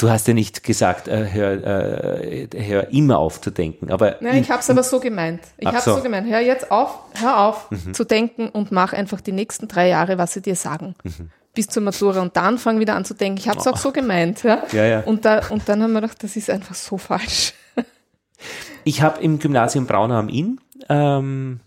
Du hast ja nicht gesagt, äh, hör, äh, hör immer auf zu denken. Aber Nein, ich habe es aber so gemeint. Ich habe so. so. gemeint. Hör jetzt auf, hör auf zu denken und mach einfach die nächsten drei Jahre, was sie dir sagen. Bis zur Matura und dann fang wieder an zu denken. Ich habe es auch so gemeint. Ja? Ja, ja. Und, da, und dann haben wir gedacht, das ist einfach so falsch. Ich habe im Gymnasium Braunau am Inn ähm,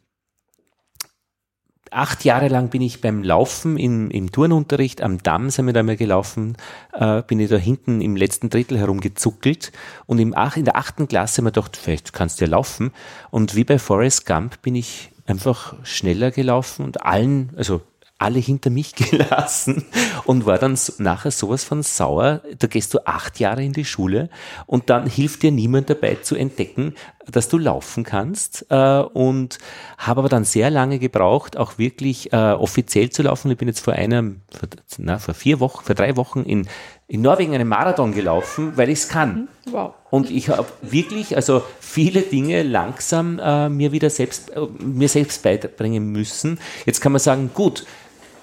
acht Jahre lang bin ich beim Laufen im, im Turnunterricht am Damm sind wir da mal gelaufen, äh, bin ich da hinten im letzten Drittel herumgezuckelt und im in der achten Klasse wir gedacht, vielleicht kannst du ja laufen. Und wie bei Forrest Gump bin ich einfach schneller gelaufen und allen, also alle hinter mich gelassen und war dann nachher sowas von sauer. Da gehst du acht Jahre in die Schule und dann hilft dir niemand dabei zu entdecken, dass du laufen kannst äh, und habe aber dann sehr lange gebraucht, auch wirklich äh, offiziell zu laufen. Ich bin jetzt vor einem, vor, na, vor vier Wochen, vor drei Wochen in, in Norwegen einen Marathon gelaufen, weil ich es kann. Wow. Und ich habe wirklich also viele Dinge langsam äh, mir wieder selbst, äh, mir selbst beibringen müssen. Jetzt kann man sagen, gut,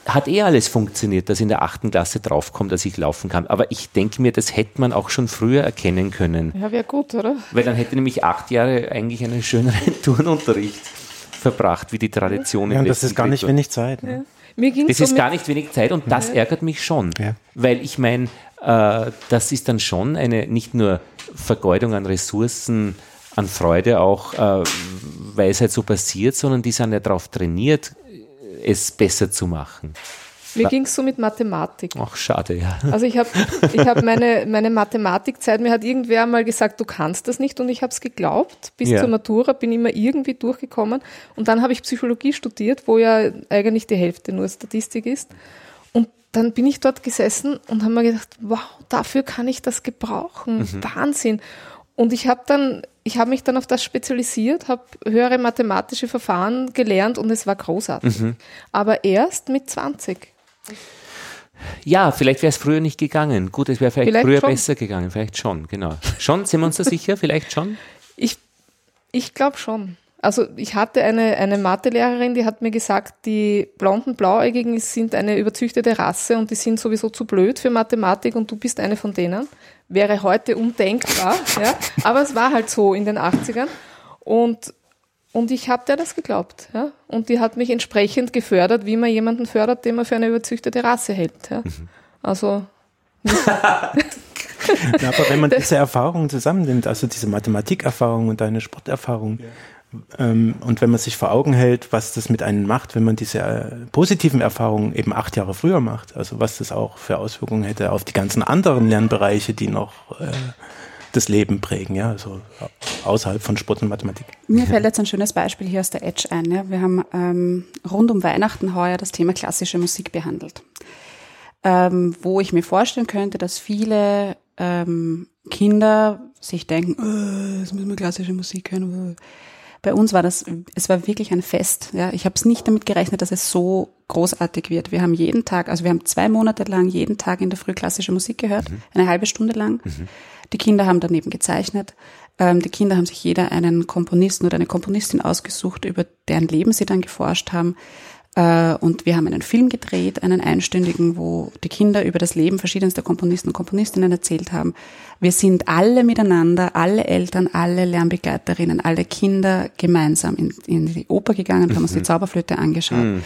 hat eh alles funktioniert, dass in der achten Klasse draufkommt, dass ich laufen kann. Aber ich denke mir, das hätte man auch schon früher erkennen können. Ja, wäre gut, oder? Weil dann hätte nämlich acht Jahre eigentlich einen schöneren Turnunterricht verbracht, wie die Tradition im Ja, und das ist gar nicht wenig Zeit. Ne? Mir ging Das so ist gar nicht wenig Zeit und das ärgert mich schon. Ja. Weil ich meine, äh, das ist dann schon eine nicht nur Vergeudung an Ressourcen, an Freude auch, äh, weil es halt so passiert, sondern die sind ja darauf trainiert, es besser zu machen. mir ging so mit Mathematik. Ach, schade, ja. Also ich habe ich hab meine, meine Mathematikzeit, mir hat irgendwer mal gesagt, du kannst das nicht und ich habe es geglaubt. Bis Ja. zur Matura bin ich immer irgendwie durchgekommen und dann habe ich Psychologie studiert, wo ja eigentlich die Hälfte nur Statistik ist. Und dann bin ich dort gesessen und habe mir gedacht, wow, dafür kann ich das gebrauchen. Wahnsinn. Und ich habe dann, ich habe mich dann auf das spezialisiert, habe höhere mathematische Verfahren gelernt und es war großartig. Aber erst mit 20. Ja, vielleicht wäre es früher nicht gegangen. Gut, es wäre vielleicht, Vielleicht früher schon. besser gegangen. Vielleicht schon, genau. Schon, sind wir uns da sicher? Vielleicht schon? Ich, ich glaube schon. Also ich hatte eine, eine Mathelehrerin, die hat mir gesagt, die blonden Blauäugigen sind eine überzüchtete Rasse und die sind sowieso zu blöd für Mathematik und du bist eine von denen. Wäre heute undenkbar, ja. Aber es war halt so in den 80ern. Und, und ich habe der das geglaubt, ja. Und die hat mich entsprechend gefördert, wie man jemanden fördert, den man für eine überzüchtete Rasse hält, ja. Also, Ja, aber wenn man diese Erfahrungen zusammennimmt, also diese Mathematikerfahrung und deine Sporterfahrung, und wenn man sich vor Augen hält, was das mit einem macht, wenn man diese äh, positiven Erfahrungen eben acht Jahre früher macht, also was das auch für Auswirkungen hätte auf die ganzen anderen Lernbereiche, die noch äh, das Leben prägen, ja, also außerhalb von Sport und Mathematik. Mir fällt jetzt ein schönes Beispiel hier aus der Edge ein. Ja. Wir haben ähm, rund um Weihnachten heuer das Thema klassische Musik behandelt. Ähm, wo ich mir vorstellen könnte, dass viele ähm, Kinder sich denken, "Äh, jetzt müssen wir klassische Musik hören. äh." Bei uns war das, es war wirklich ein Fest. Ja. Ich habe es nicht damit gerechnet, dass es so großartig wird. Wir haben jeden Tag, also wir haben zwei Monate lang jeden Tag in der Früh klassische Musik gehört, eine halbe Stunde lang. Die Kinder haben daneben gezeichnet. Ähm, die Kinder haben sich jeder einen Komponisten oder eine Komponistin ausgesucht, über deren Leben sie dann geforscht haben. Äh, und wir haben einen Film gedreht, einen einstündigen, wo die Kinder über das Leben verschiedenster Komponisten und Komponistinnen erzählt haben. Wir sind alle miteinander, alle Eltern, alle Lernbegleiterinnen, alle Kinder gemeinsam in, in die Oper gegangen und haben uns die Zauberflöte angeschaut.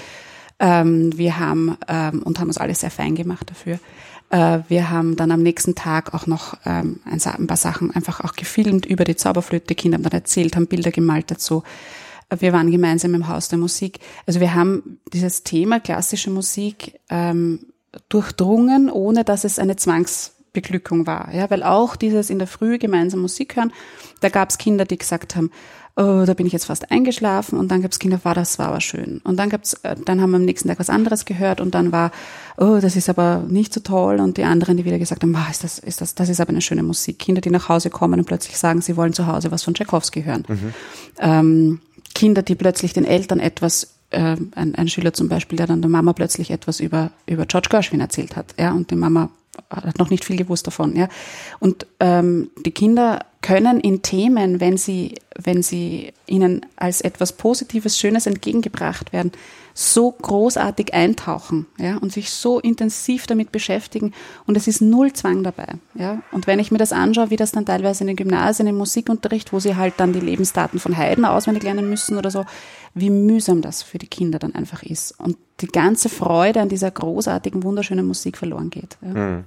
Ähm, wir haben ähm, und haben uns alles sehr fein gemacht dafür. Äh, wir haben dann am nächsten Tag auch noch ähm, ein paar Sachen einfach auch gefilmt über die Zauberflöte. Die Kinder haben dann erzählt, haben Bilder gemalt dazu. Wir waren gemeinsam im Haus der Musik. Also wir haben dieses Thema klassische Musik ähm, durchdrungen, ohne dass es eine Zwangsbeglückung war. Ja, weil auch dieses in der Früh gemeinsam Musik hören, da gab es Kinder, die gesagt haben, oh, da bin ich jetzt fast eingeschlafen und dann gab es Kinder, war das war aber schön. Und dann gab's, äh, dann haben wir am nächsten Tag was anderes gehört und dann war, oh, das ist aber nicht so toll und die anderen, die wieder gesagt haben, wow, ist das, ist das, das ist aber eine schöne Musik. Kinder, die nach Hause kommen und plötzlich sagen, sie wollen zu Hause was von Tchaikovsky hören. Ähm, Kinder, die plötzlich den Eltern etwas, äh, ein, ein Schüler zum Beispiel, der dann der Mama plötzlich etwas über, über George Gershwin erzählt hat, ja, und die Mama hat noch nicht viel gewusst davon, ja. Und ähm, die Kinder können in Themen, wenn sie, wenn sie ihnen als etwas Positives, Schönes entgegengebracht werden, so großartig eintauchen, ja, und sich so intensiv damit beschäftigen. Und es ist null Zwang dabei, ja. Und wenn ich mir das anschaue, wie das dann teilweise in den Gymnasien, im Musikunterricht, wo sie halt dann die Lebensdaten von Haydn auswendig lernen müssen oder so, wie mühsam das für die Kinder dann einfach ist. Und die ganze Freude an dieser großartigen, wunderschönen Musik verloren geht. Ja. Mhm.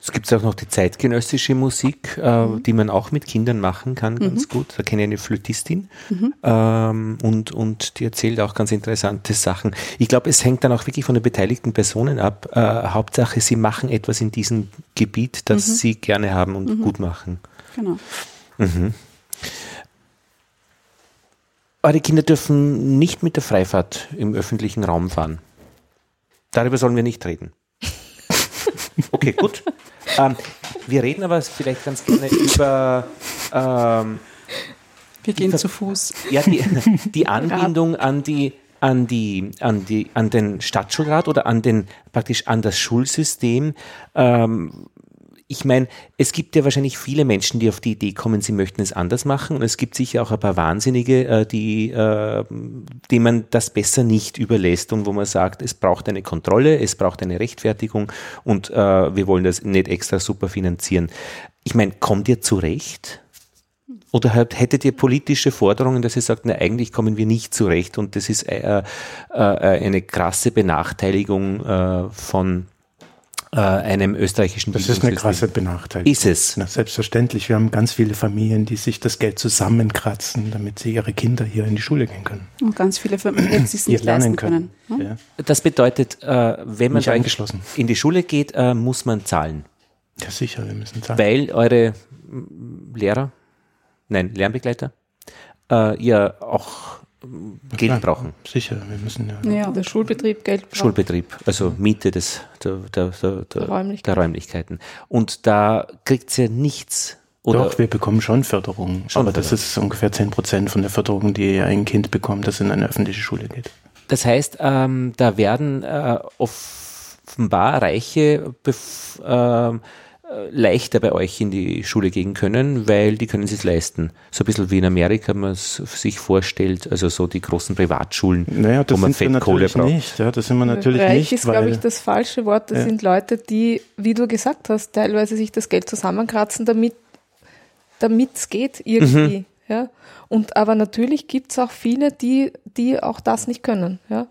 Es gibt auch noch die zeitgenössische Musik, äh, mhm. die man auch mit Kindern machen kann, ganz mhm. gut. Da kenne ich eine Flötistin mhm. ähm, und, und die erzählt auch ganz interessante Sachen. Ich glaube, es hängt dann auch wirklich von den beteiligten Personen ab. Äh, Hauptsache, sie machen etwas in diesem Gebiet, das mhm. sie gerne haben und Mhm. gut machen. Genau. Mhm. Eure Kinder dürfen nicht mit der Freifahrt im öffentlichen Raum fahren. Darüber sollen wir nicht reden. Okay, gut. Ähm, wir reden aber vielleicht ganz gerne über ähm, Wir gehen ver- zu Fuß. ja, die, die Anbindung an die an die an die an den Stadtschulrat oder an den praktisch an das Schulsystem. Ähm, ich meine, es gibt ja wahrscheinlich viele Menschen, die auf die Idee kommen, sie möchten es anders machen. Und es gibt sicher auch ein paar Wahnsinnige, äh, die, äh, die man das besser nicht überlässt und wo man sagt, es braucht eine Kontrolle, es braucht eine Rechtfertigung und äh, wir wollen das nicht extra super finanzieren. Ich meine, kommt ihr zurecht? Oder hättet ihr politische Forderungen, dass ihr sagt, na, eigentlich kommen wir nicht zurecht und das ist äh, äh, eine krasse Benachteiligung äh, von äh, einem österreichischen Das ist eine krasse Benachteiligung. Ist es? Na, selbstverständlich. Wir haben ganz viele Familien, die sich das Geld zusammenkratzen, damit sie ihre Kinder hier in die Schule gehen können. Und ganz viele Familien, die es nicht leisten lernen können. können. ne? Ja. Das bedeutet, äh, wenn man in die Schule geht, äh, muss man zahlen, ja, sicher, wir müssen zahlen. weil eure mm, Lehrer, nein, Lernbegleiter, äh, ja auch Geld Klar, brauchen. Sicher, wir müssen ja. Ja. Der Schulbetrieb Geld braucht. Schulbetrieb, also Miete des, der, der, der, der, Räumlichkeiten. der Räumlichkeiten. Und da kriegt ihr nichts. Oder Doch, wir bekommen schon Förderung. Schon aber das ist ungefähr 10 Prozent von der Förderung, die ein Kind bekommt, das in eine öffentliche Schule geht. Das heißt, ähm, da werden äh, offenbar Reiche bef- ähm, äh, leichter bei euch in die Schule gehen können, weil die können es leisten. So ein bisschen wie in Amerika man es sich vorstellt, also so die großen Privatschulen, Naja, das wo man Fettkohle natürlich braucht. nicht. Ja, das sind wir natürlich Reich nicht, ist, glaube ich, das falsche Wort. Das Ja. sind Leute, die, wie du gesagt hast, teilweise sich das Geld zusammenkratzen, damit es geht irgendwie. Mhm. Ja? Und aber natürlich gibt es auch viele, die, die auch das nicht können. Ja?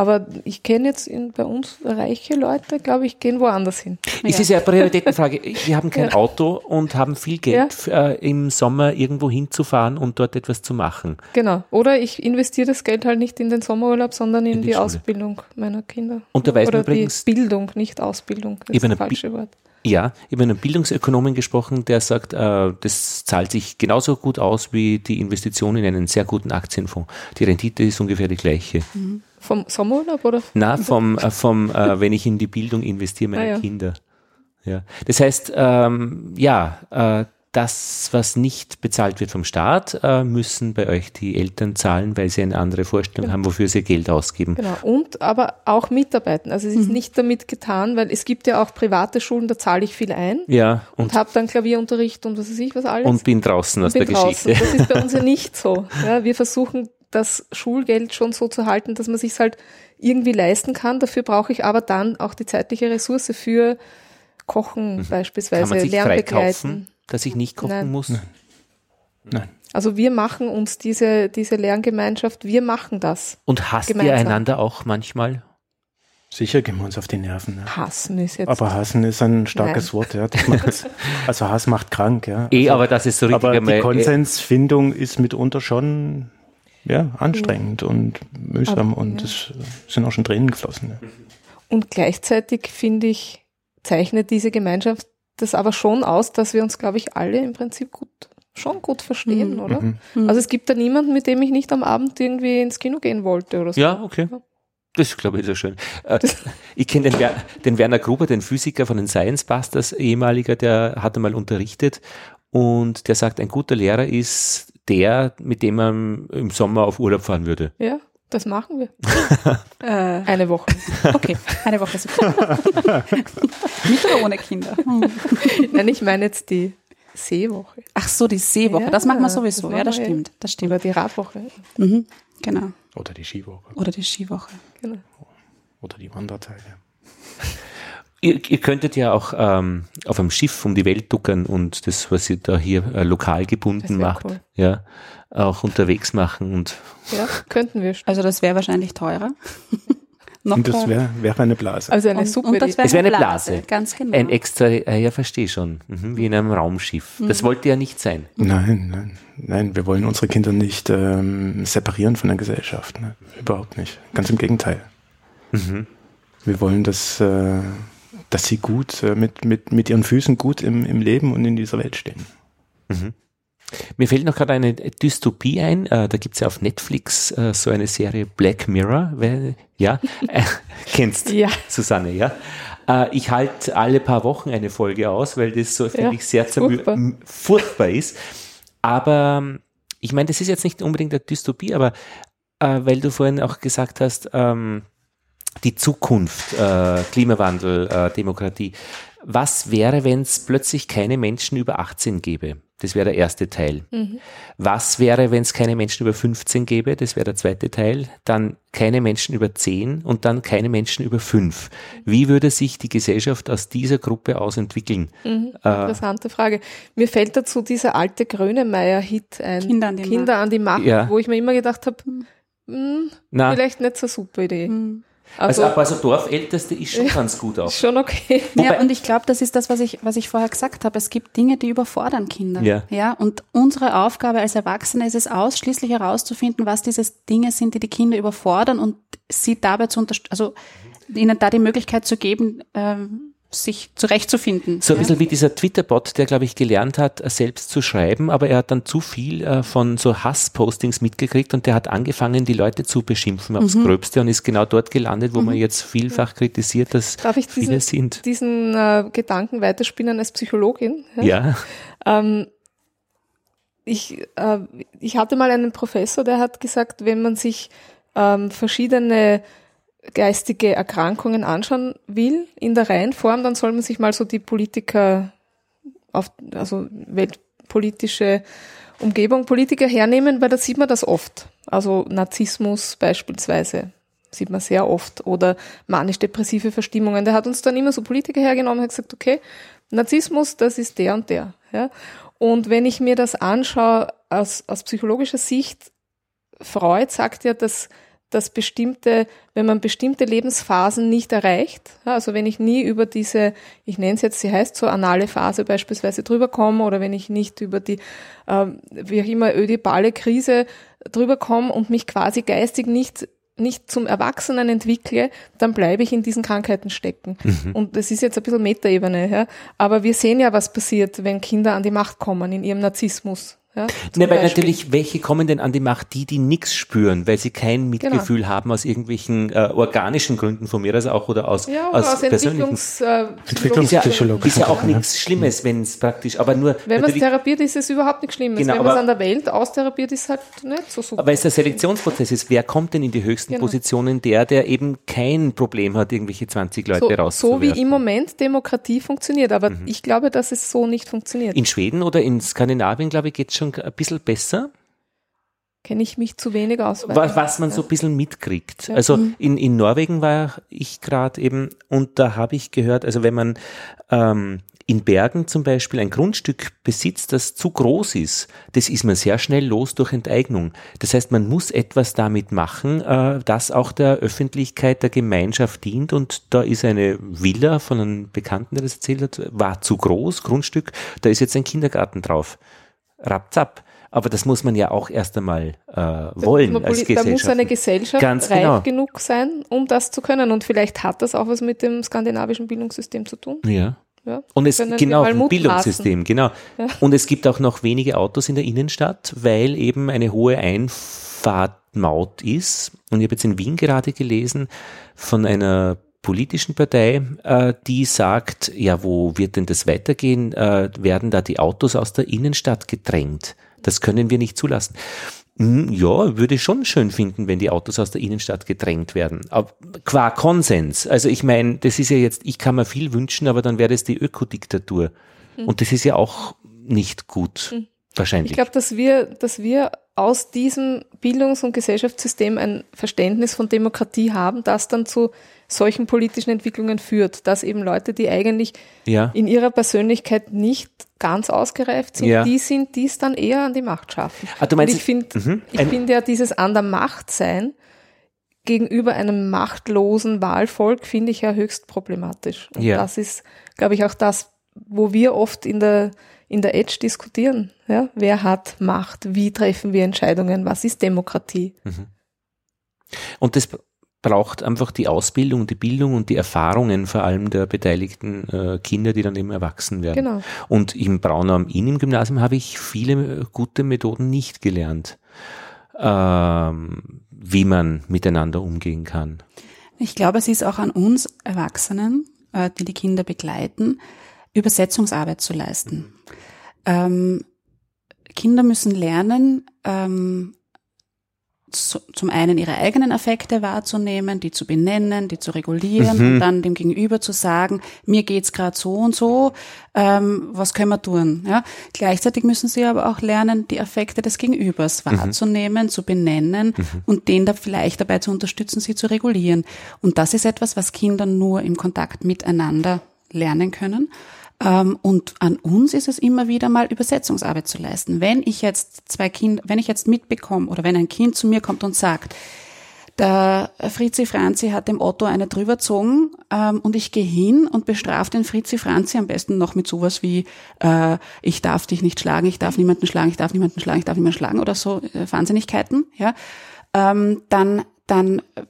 Aber ich kenne jetzt in, bei uns reiche Leute, glaube ich, gehen woanders hin. Es ist ja eine Prioritätenfrage. Wir haben kein Ja. Auto und haben viel Geld f- äh, im Sommer irgendwo hinzufahren und dort etwas zu machen. Genau. Oder ich investiere das Geld halt nicht in den Sommerurlaub, sondern in, In die die. Ausbildung meiner Kinder. Und da weiß man Oder übrigens- die Bildung, nicht Ausbildung. Das ist das falsche Wort. Ja, ich habe mit einem Bildungsökonomen gesprochen, der sagt, äh, das zahlt sich genauso gut aus wie die Investition in einen sehr guten Aktienfonds. Die Rendite ist ungefähr die gleiche. Vom Sommerurlaub oder? Na, vom, äh, vom äh, wenn ich in die Bildung investiere meiner Ah, ja. Kinder. Ja. Das heißt, ähm, ja, äh, das, was nicht bezahlt wird vom Staat, äh, müssen bei euch die Eltern zahlen, weil sie eine andere Vorstellung haben, wofür sie Geld ausgeben. Genau. Und aber auch mitarbeiten. Also es ist nicht damit getan, weil es gibt ja auch private Schulen, da zahle ich viel ein Ja, und, und, habe dann Klavierunterricht und was weiß ich was alles. und bin draußen aus bin der draußen. Geschichte. Das ist bei uns ja nicht so. Ja, wir versuchen das Schulgeld schon so zu halten, dass man sich halt irgendwie leisten kann. Dafür brauche ich aber dann auch die zeitliche Ressource für Kochen beispielsweise, Mhm. Kann man sich Lernbegleiten. freikaufen, dass ich nicht kochen Nein. muss? Nein. Also wir machen uns diese, diese Lerngemeinschaft, wir machen das. Und hasst ihr Gemeinsam. einander auch manchmal? Sicher gehen wir uns auf die Nerven. Ja. Hassen ist jetzt. Aber hassen ist ein starkes Nein. Wort, ja. Das macht, also Hass macht krank, ja. Eh, also, aber das ist so richtig aber die äh, Konsensfindung ist mitunter schon ja, anstrengend und mühsam Aber, und ja. es sind auch schon Tränen geflossen. Ja. Und gleichzeitig finde ich, zeichnet diese Gemeinschaft das aber schon aus, dass wir uns, glaube ich, alle im Prinzip gut, schon gut verstehen, Mhm. oder? Mhm. Also es gibt da niemanden, mit dem ich nicht am Abend irgendwie ins Kino gehen wollte oder so. Ja, okay. Das glaube ich sehr schön. Äh, ich kenne den, Wer- den Werner Gruber, den Physiker von den Science Busters, ehemaliger, der hat einmal unterrichtet und der sagt, ein guter Lehrer ist der, mit dem man im Sommer auf Urlaub fahren würde. Ja, Das machen wir. Äh, Eine Woche. okay, eine Woche. Mit oder ohne Kinder? Nein, ich meine jetzt die Seewoche. Ach so, die Seewoche, Ja, das machen wir das sowieso. machen ja, das stimmt. Das stimmt. Oder die Radwoche. Mhm, genau. Oder die Skiwoche. Oder die Skiwoche. Genau. Oder die Wandertage. Ihr, ihr könntet ja auch ähm, auf einem Schiff um die Welt duckern und das, was ihr da hier äh, lokal gebunden Das wär macht, cool. ja, auch unterwegs machen und Ja, könnten wir. Also das wäre wahrscheinlich teurer. Noch Und das wäre wär eine Blase. Also eine und, super und das wäre Es wäre eine Blase. Ganz genau. ein extra, äh, ja, verstehe schon, mhm, wie in einem Raumschiff. Das wollte ja nicht sein. Nein, nein, nein, wir wollen unsere Kinder nicht ähm, separieren von der Gesellschaft. Ne? Überhaupt nicht. Ganz im Gegenteil. Wir wollen, dass, äh, dass sie gut äh, mit, mit, mit ihren Füßen gut im, im Leben und in dieser Welt stehen. Mir fällt noch gerade eine Dystopie ein. Äh, da gibt's ja auf Netflix äh, so eine Serie Black Mirror. Wer, ja, äh, kennst Ja. Susanne, ja. Ich halte alle paar Wochen eine Folge aus, weil das so, finde Ja, ich, sehr furchtbar. furchtbar ist. Aber ähm, ich meine, das ist jetzt nicht unbedingt eine Dystopie, aber äh, weil du vorhin auch gesagt hast, ähm, die Zukunft, äh, Klimawandel, äh, Demokratie. Was wäre, wenn es plötzlich keine Menschen über 18 gäbe? Das wäre der erste Teil. Was wäre, wenn es keine Menschen über 15 gäbe? Das wäre der zweite Teil. Dann keine Menschen über 10 und dann keine Menschen über 5. Wie würde sich die Gesellschaft aus dieser Gruppe aus entwickeln? Mhm, Interessante Frage. Mir fällt dazu dieser alte Grönemeyer-Hit ein. Kinder an die Kinder an die Macht, Ja. wo ich mir immer gedacht habe, Na, vielleicht nicht so eine super Idee. Hm. Also, Also, also Dorfälteste ist schon ganz gut auch. schon okay. Wobei- ja, und ich glaube, das ist das, was ich, was ich vorher gesagt habe. Es gibt Dinge, die überfordern Kinder. Ja. ja. Und unsere Aufgabe als Erwachsene ist es ausschließlich herauszufinden, was diese Dinge sind, die die Kinder überfordern und sie dabei zu unterstützen, also ihnen da die Möglichkeit zu geben, ähm, sich zurechtzufinden. So ein ja. bisschen wie dieser Twitter-Bot, der, glaube ich, gelernt hat, äh, selbst zu schreiben, aber er hat dann zu viel äh, von so Hass-Postings mitgekriegt und der hat angefangen, die Leute zu beschimpfen aufs Mhm. Gröbste und ist genau dort gelandet, wo man jetzt vielfach kritisiert, dass Darf ich viele diese, sind. diesen äh, Gedanken weiterspinnen als Psychologin? Ja, Ähm, ich, äh, ich hatte mal einen Professor, der hat gesagt, wenn man sich ähm, verschiedene geistige Erkrankungen anschauen will in der Reihenform, dann soll man sich mal so die Politiker auf, also weltpolitische Umgebung, Politiker hernehmen, weil da sieht man das oft. Also Narzissmus beispielsweise sieht man sehr oft oder manisch-depressive Verstimmungen. Der hat uns dann immer so Politiker hergenommen und hat gesagt, okay, Narzissmus, das ist der und der. Ja? Und wenn ich mir das anschaue aus, aus psychologischer Sicht, Freud sagt ja, dass, dass bestimmte, wenn man bestimmte Lebensphasen nicht erreicht, also wenn ich nie über diese, ich nenne es jetzt, sie heißt so anale Phase beispielsweise drüber komme oder wenn ich nicht über die, ähm, wie auch immer, ödipale Krise drüber komme und mich quasi geistig nicht nicht zum Erwachsenen entwickle, dann bleibe ich in diesen Krankheiten stecken. Und das ist jetzt ein bisschen Metaebene, ja. Aber wir sehen ja, was passiert, wenn Kinder an die Macht kommen in ihrem Narzissmus. Ja, ne, weil Beispiel. natürlich, welche kommen denn an die Macht? Die, die nichts spüren, weil sie kein Genau. Mitgefühl haben aus irgendwelchen äh, organischen Gründen von mir, also auch oder aus, Ja, oder aus, persönlichen. Entwicklungs, äh, Ist ja, Psychologie. ist ja auch nichts Schlimmes, wenn es praktisch, aber nur Wenn man es therapiert, ist es überhaupt nicht Schlimmes. Genau, Wenn man es aber- an der Welt austherapiert, ist es halt nicht so super. Weil es der Selektionsprozess ist. Wer kommt denn in die höchsten Genau. Positionen? Der, der eben kein Problem hat, irgendwelche 20 Leute so, so rauszuwerfen. wie im Moment Demokratie funktioniert. Aber ich glaube, dass es so nicht funktioniert. in Schweden oder in Skandinavien, glaube ich, geht es schon ein bisschen besser, Kenne ich mich zu wenig aus. was, was man ja. so ein bisschen mitkriegt. Also in, in Norwegen war ich gerade eben und da habe ich gehört, also wenn man ähm, in Bergen zum Beispiel ein Grundstück besitzt, das zu groß ist, das ist man sehr schnell los durch Enteignung. Das heißt, man muss etwas damit machen, äh, das auch der Öffentlichkeit, der Gemeinschaft dient. Und da ist eine Villa von einem Bekannten, der das erzählt hat, war zu groß, Grundstück, da ist jetzt ein Kindergarten drauf. Rapzap. Aber das muss man ja auch erst einmal äh, wollen als da muss eine Gesellschaft Ganz reif genau. genug sein, um das zu können. Und vielleicht hat das auch was mit dem skandinavischen Bildungssystem zu tun. Ja. Ja. Und es genau ein. Bildungssystem, genau. Und es gibt auch noch wenige Autos in der Innenstadt, weil eben eine hohe Einfahrtmaut ist. Und ich habe jetzt in Wien gerade gelesen von einer politischen Partei, äh, die sagt, ja, wo wird denn das weitergehen? Äh, werden da die Autos aus der Innenstadt gedrängt? Das können wir nicht zulassen. Hm, Ja, würde ich schon schön finden, wenn die Autos aus der Innenstadt gedrängt werden. Aber qua Konsens. Also ich meine, das ist ja jetzt, ich kann mir viel wünschen, aber dann wäre das die Ökodiktatur. Und das ist ja auch nicht gut. Wahrscheinlich. Ich glaube, dass wir, dass wir aus diesem Bildungs- und Gesellschaftssystem ein Verständnis von Demokratie haben, das dann zu solchen politischen Entwicklungen führt, dass eben Leute, die eigentlich ja. in ihrer Persönlichkeit nicht ganz ausgereift sind, Ja. die sind, die es dann eher an die Macht schaffen. Ah, du meinst, und ich finde, Mhm. ich finde ja dieses an der Macht sein gegenüber einem machtlosen Wahlvolk finde ich ja höchst problematisch. Und Ja. das ist, glaube ich, auch das, wo wir oft in der in der Edge diskutieren. Ja? Wer hat Macht? Wie treffen wir Entscheidungen? Was ist Demokratie? Und das braucht einfach die Ausbildung, die Bildung und die Erfahrungen vor allem der beteiligten äh, Kinder, die dann eben erwachsen werden. Genau. Und im Braunau am Inn im Gymnasium habe ich viele äh, gute Methoden nicht gelernt, ähm, wie man miteinander umgehen kann. Ich glaube, es ist auch an uns Erwachsenen, äh, die die Kinder begleiten, Übersetzungsarbeit zu leisten. Ähm, Kinder müssen lernen, ähm, zum einen ihre eigenen Affekte wahrzunehmen, die zu benennen, die zu regulieren Mhm. und dann dem Gegenüber zu sagen, mir geht's gerade so und so, ähm, was können wir tun? Ja? Gleichzeitig müssen sie aber auch lernen, die Affekte des Gegenübers wahrzunehmen, zu benennen und den da vielleicht dabei zu unterstützen, sie zu regulieren. Und das ist etwas, was Kinder nur im Kontakt miteinander lernen können. Ähm, und an uns ist es immer wieder mal Übersetzungsarbeit zu leisten. Wenn ich jetzt zwei Kinder, wenn ich jetzt mitbekomme oder wenn ein Kind zu mir kommt und sagt, der Fritzi Franzi hat dem Otto eine drüberzogen ähm, und ich gehe hin und bestrafe den Fritzi Franzi am besten noch mit sowas wie äh, ich darf dich nicht schlagen, ich darf niemanden schlagen, ich darf niemanden schlagen, ich darf niemanden schlagen oder so äh, Wahnsinnigkeiten, ja, ähm, dann dann äh,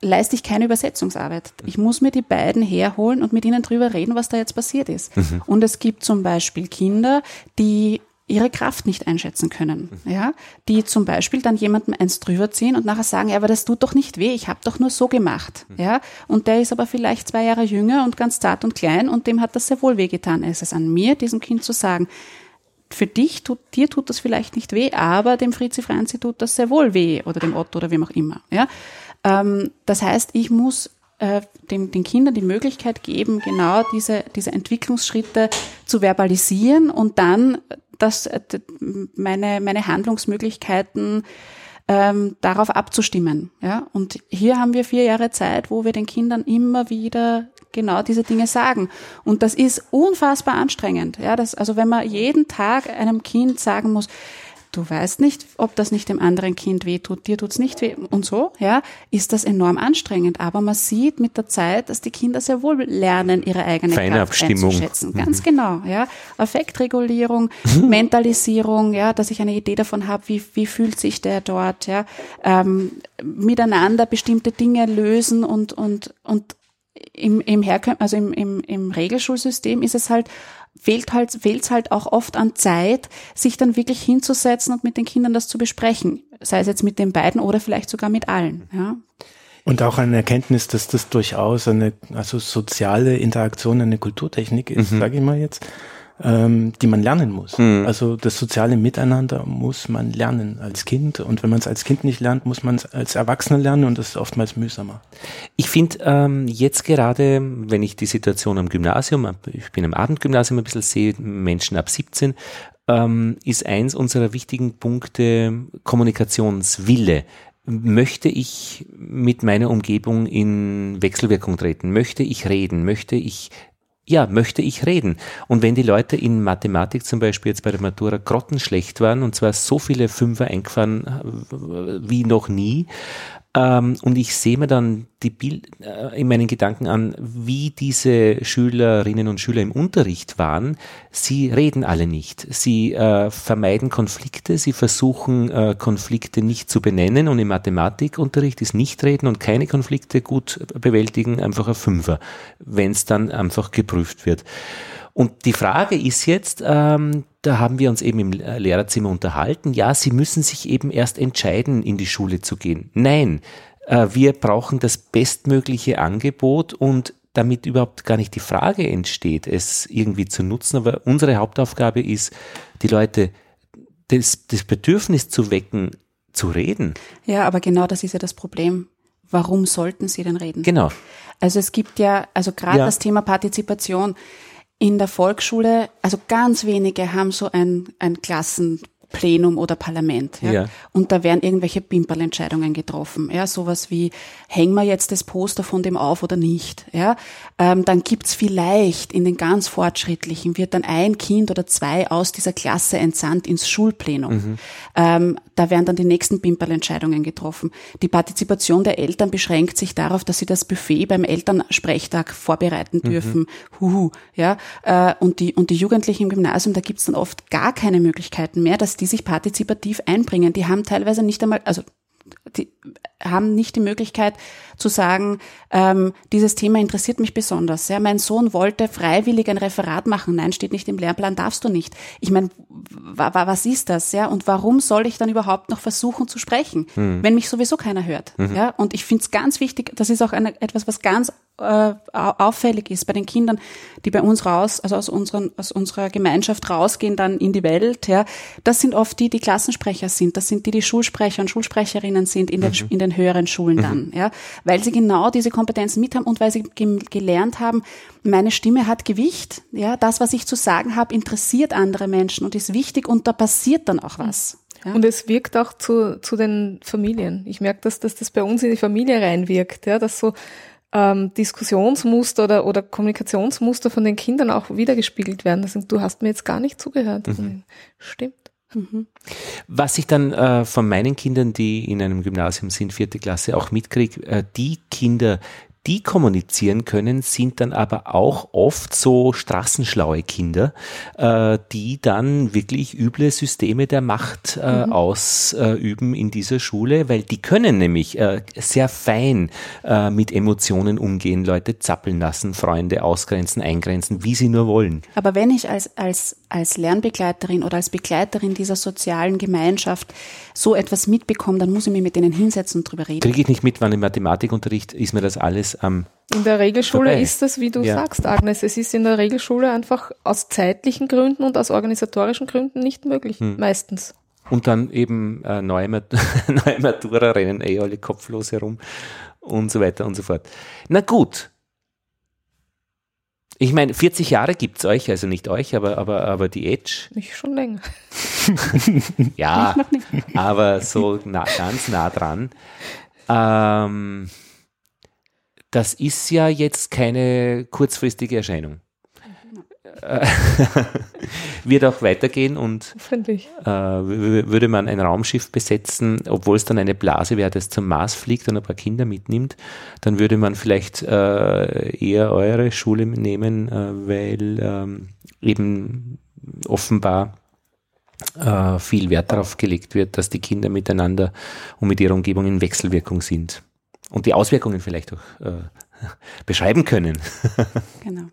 leiste ich keine Übersetzungsarbeit. Ich muss mir die beiden herholen und mit ihnen drüber reden, was da jetzt passiert ist. Und es gibt zum Beispiel Kinder, die ihre Kraft nicht einschätzen können, ja, die zum Beispiel dann jemandem eins drüber ziehen und nachher sagen, ja, aber das tut doch nicht weh, ich habe doch nur so gemacht, ja, und der ist aber vielleicht zwei Jahre jünger und ganz zart und klein und dem hat das sehr wohl wehgetan. Es ist an mir, diesem Kind zu sagen, für dich tut, dir tut das vielleicht nicht weh, aber dem Fritzi Franzi tut das sehr wohl weh oder dem Otto oder wem auch immer, ja. Ähm, das heißt, ich muss äh, den, den Kindern die Möglichkeit geben, genau diese, diese Entwicklungsschritte zu verbalisieren und dann das, äh, meine, meine Handlungsmöglichkeiten ähm, darauf abzustimmen. Ja? Und hier haben wir vier Jahre Zeit, wo wir den Kindern immer wieder genau diese Dinge sagen. Und das ist unfassbar anstrengend. Ja, das, also wenn man jeden Tag einem Kind sagen muss, du weißt nicht, ob das nicht dem anderen Kind wehtut, dir tut's nicht weh und so, ja, ist das enorm anstrengend. Aber man sieht mit der Zeit, dass die Kinder sehr wohl lernen, ihre eigene Kraft Feinabstimmung. einzuschätzen. Ganz genau, ja. Affektregulierung, Mentalisierung, ja, dass ich eine Idee davon habe, wie, wie fühlt sich der dort, ja, ähm, miteinander bestimmte Dinge lösen und, und, und im, im Herkö also im, im, im Regelschulsystem ist es halt, fehlt halt, fehlt's halt auch oft an Zeit, sich dann wirklich hinzusetzen und mit den Kindern das zu besprechen. Sei es jetzt mit den beiden oder vielleicht sogar mit allen, ja. Und auch eine Erkenntnis, dass das durchaus eine, also soziale Interaktion eine Kulturtechnik ist, sage ich mal jetzt, ähm, die man lernen muss. Also das soziale Miteinander muss man lernen als Kind. Und wenn man es als Kind nicht lernt, muss man es als Erwachsener lernen und das ist oftmals mühsamer. Ich finde ähm, jetzt gerade, wenn ich die Situation am Gymnasium, ich bin am Abendgymnasium ein bisschen sehe, Menschen ab 17, ähm, ist eins unserer wichtigen Punkte Kommunikationswille. Möchte ich mit meiner Umgebung in Wechselwirkung treten? Möchte ich reden? Möchte ich ja, möchte ich reden. Und wenn die Leute in Mathematik zum Beispiel jetzt bei der Matura grottenschlecht waren und zwar so viele Fünfer eingefahren äh, wie noch nie, ähm, und ich sehe mir dann die Bild äh, in meinen Gedanken an, wie diese Schülerinnen und Schüler im Unterricht waren. Sie reden alle nicht. Sie äh, vermeiden Konflikte. Sie versuchen äh, Konflikte nicht zu benennen. Und im Mathematikunterricht ist nicht reden und keine Konflikte gut bewältigen einfach ein Fünfer, wenn es dann einfach geprüft wird. Und die Frage ist jetzt, ähm, da haben wir uns eben im Lehrerzimmer unterhalten, ja, Sie müssen sich eben erst entscheiden, in die Schule zu gehen. Nein, äh, wir brauchen das bestmögliche Angebot und damit überhaupt gar nicht die Frage entsteht, es irgendwie zu nutzen. Aber unsere Hauptaufgabe ist, die Leute das, das Bedürfnis zu wecken, zu reden. Ja, aber genau das ist ja das Problem. Warum sollten sie denn reden? Genau. Also es gibt ja, also gerade Ja. das Thema Partizipation in der Volksschule, also ganz wenige haben so ein, ein Klassenplenum oder Parlament. Ja? Ja. Und da werden irgendwelche Pimperlentscheidungen getroffen. Ja, sowas wie, hängen wir jetzt das Poster von dem auf oder nicht? Ja, ähm, dann gibt's vielleicht in den ganz Fortschrittlichen, wird dann ein Kind oder zwei aus dieser Klasse entsandt ins Schulplenum. Ähm, da werden dann die nächsten Pimperlentscheidungen getroffen. Die Partizipation der Eltern beschränkt sich darauf, dass sie das Buffet beim Elternsprechtag vorbereiten dürfen. Huhu, ja. Äh, und, die, und die Jugendlichen im Gymnasium, da gibt's dann oft gar keine Möglichkeiten mehr, dass die sich partizipativ einbringen. Die haben teilweise nicht einmal, also die haben nicht die Möglichkeit zu sagen, ähm, dieses Thema interessiert mich besonders. Ja, mein Sohn wollte freiwillig ein Referat machen. Nein, steht nicht im Lehrplan, darfst du nicht. Ich meine, wa wa was ist das? Ja, und warum soll ich dann überhaupt noch versuchen zu sprechen, wenn mich sowieso keiner hört? Ja, und ich finde es ganz wichtig. Das ist auch eine, etwas, was ganz äh, au- auffällig ist bei den Kindern, die bei uns raus, also aus, unseren, aus unserer Gemeinschaft rausgehen, dann in die Welt, ja, das sind oft die, die Klassensprecher sind, das sind die, die Schulsprecher und Schulsprecherinnen sind in den, in den höheren Schulen dann, ja, weil sie genau diese Kompetenzen mit haben und weil sie ge gelernt haben, meine Stimme hat Gewicht, ja, das, was ich zu sagen habe, interessiert andere Menschen und ist wichtig und da passiert dann auch was. Ja. Und es wirkt auch zu, zu den Familien. Ich merke, dass, dass das bei uns in die Familie reinwirkt, ja, dass so ähm, Diskussionsmuster oder, oder Kommunikationsmuster von den Kindern auch wiedergespiegelt werden. Das sind, du hast mir jetzt gar nicht zugehört. Stimmt. Was ich dann äh, von meinen Kindern, die in einem Gymnasium sind, vierte Klasse, auch mitkriege, äh, die Kinder, die kommunizieren können, sind dann aber auch oft so straßenschlaue Kinder, äh, die dann wirklich üble Systeme der Macht äh, ausüben in dieser Schule, weil die können nämlich äh, sehr fein äh, mit Emotionen umgehen, Leute zappeln lassen, Freunde ausgrenzen, eingrenzen, wie sie nur wollen. Aber wenn ich als, als, als Lernbegleiterin oder als Begleiterin dieser sozialen Gemeinschaft so etwas mitbekomme, dann muss ich mich mit denen hinsetzen und drüber reden. Kriege ich nicht mit, wann im Mathematikunterricht ist mir das alles am In der Regelschule Vorbei. ist das, wie du Ja. sagst, Agnes. Es ist in der Regelschule einfach aus zeitlichen Gründen und aus organisatorischen Gründen nicht möglich. Hm. Meistens. Und dann eben äh, neue, Mat neue Matura rennen eh alle kopflos herum und so weiter und so fort. Na gut. Ich meine, 40 Jahre gibt's euch, also nicht euch, aber, aber, aber die Edge. Ich schon länger. Ja, aber so nah, ganz nah dran. Ähm, das ist ja jetzt keine kurzfristige Erscheinung. Wird auch weitergehen und äh, würde man ein Raumschiff besetzen, obwohl es dann eine Blase wäre, das zum Mars fliegt und ein paar Kinder mitnimmt, dann würde man vielleicht äh, eher eure Schule nehmen, äh, weil ähm, eben offenbar äh, viel Wert darauf gelegt wird, dass die Kinder miteinander und mit ihrer Umgebung in Wechselwirkung sind und die Auswirkungen vielleicht auch äh, beschreiben können. Genau.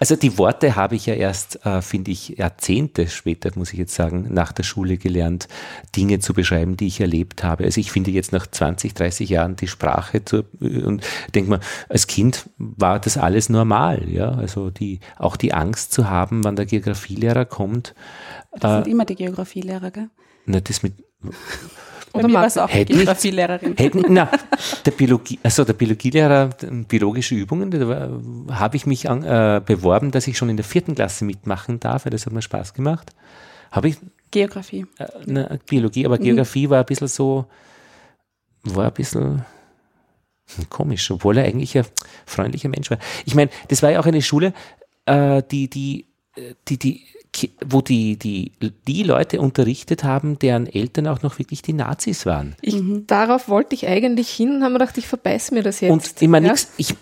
Also die Worte habe ich ja erst, äh, finde ich, Jahrzehnte später, muss ich jetzt sagen, nach der Schule gelernt, Dinge zu beschreiben, die ich erlebt habe. Also ich finde jetzt nach 20, 30 Jahren die Sprache zu, und denke mal, als Kind war das alles normal, ja. Also die, auch die Angst zu haben, wann der Geografielehrer kommt. Das sind immer die Geografielehrer, gell? Na, das mit, Oder mir war es auch die Geografielehrerin. Hätten, na, der Biologie, also der Biologielehrer, biologische Übungen, da war- habe ich mich an, äh, beworben, dass ich schon in der vierten Klasse mitmachen darf, weil das hat mir Spaß gemacht. Habe ich, Geografie. äh, na, Biologie, aber Geografie war ein bisschen so, war ein bisschen komisch, obwohl er eigentlich ein freundlicher Mensch war. Ich meine, das war ja auch eine Schule, äh, die, die, äh, die, die, wo die, die, die Leute unterrichtet haben, deren Eltern auch noch wirklich die Nazis waren. Ich, Darauf wollte ich eigentlich hin und habe mir gedacht, ich verbeiß mir das jetzt. Und meine, ja? nix, ich,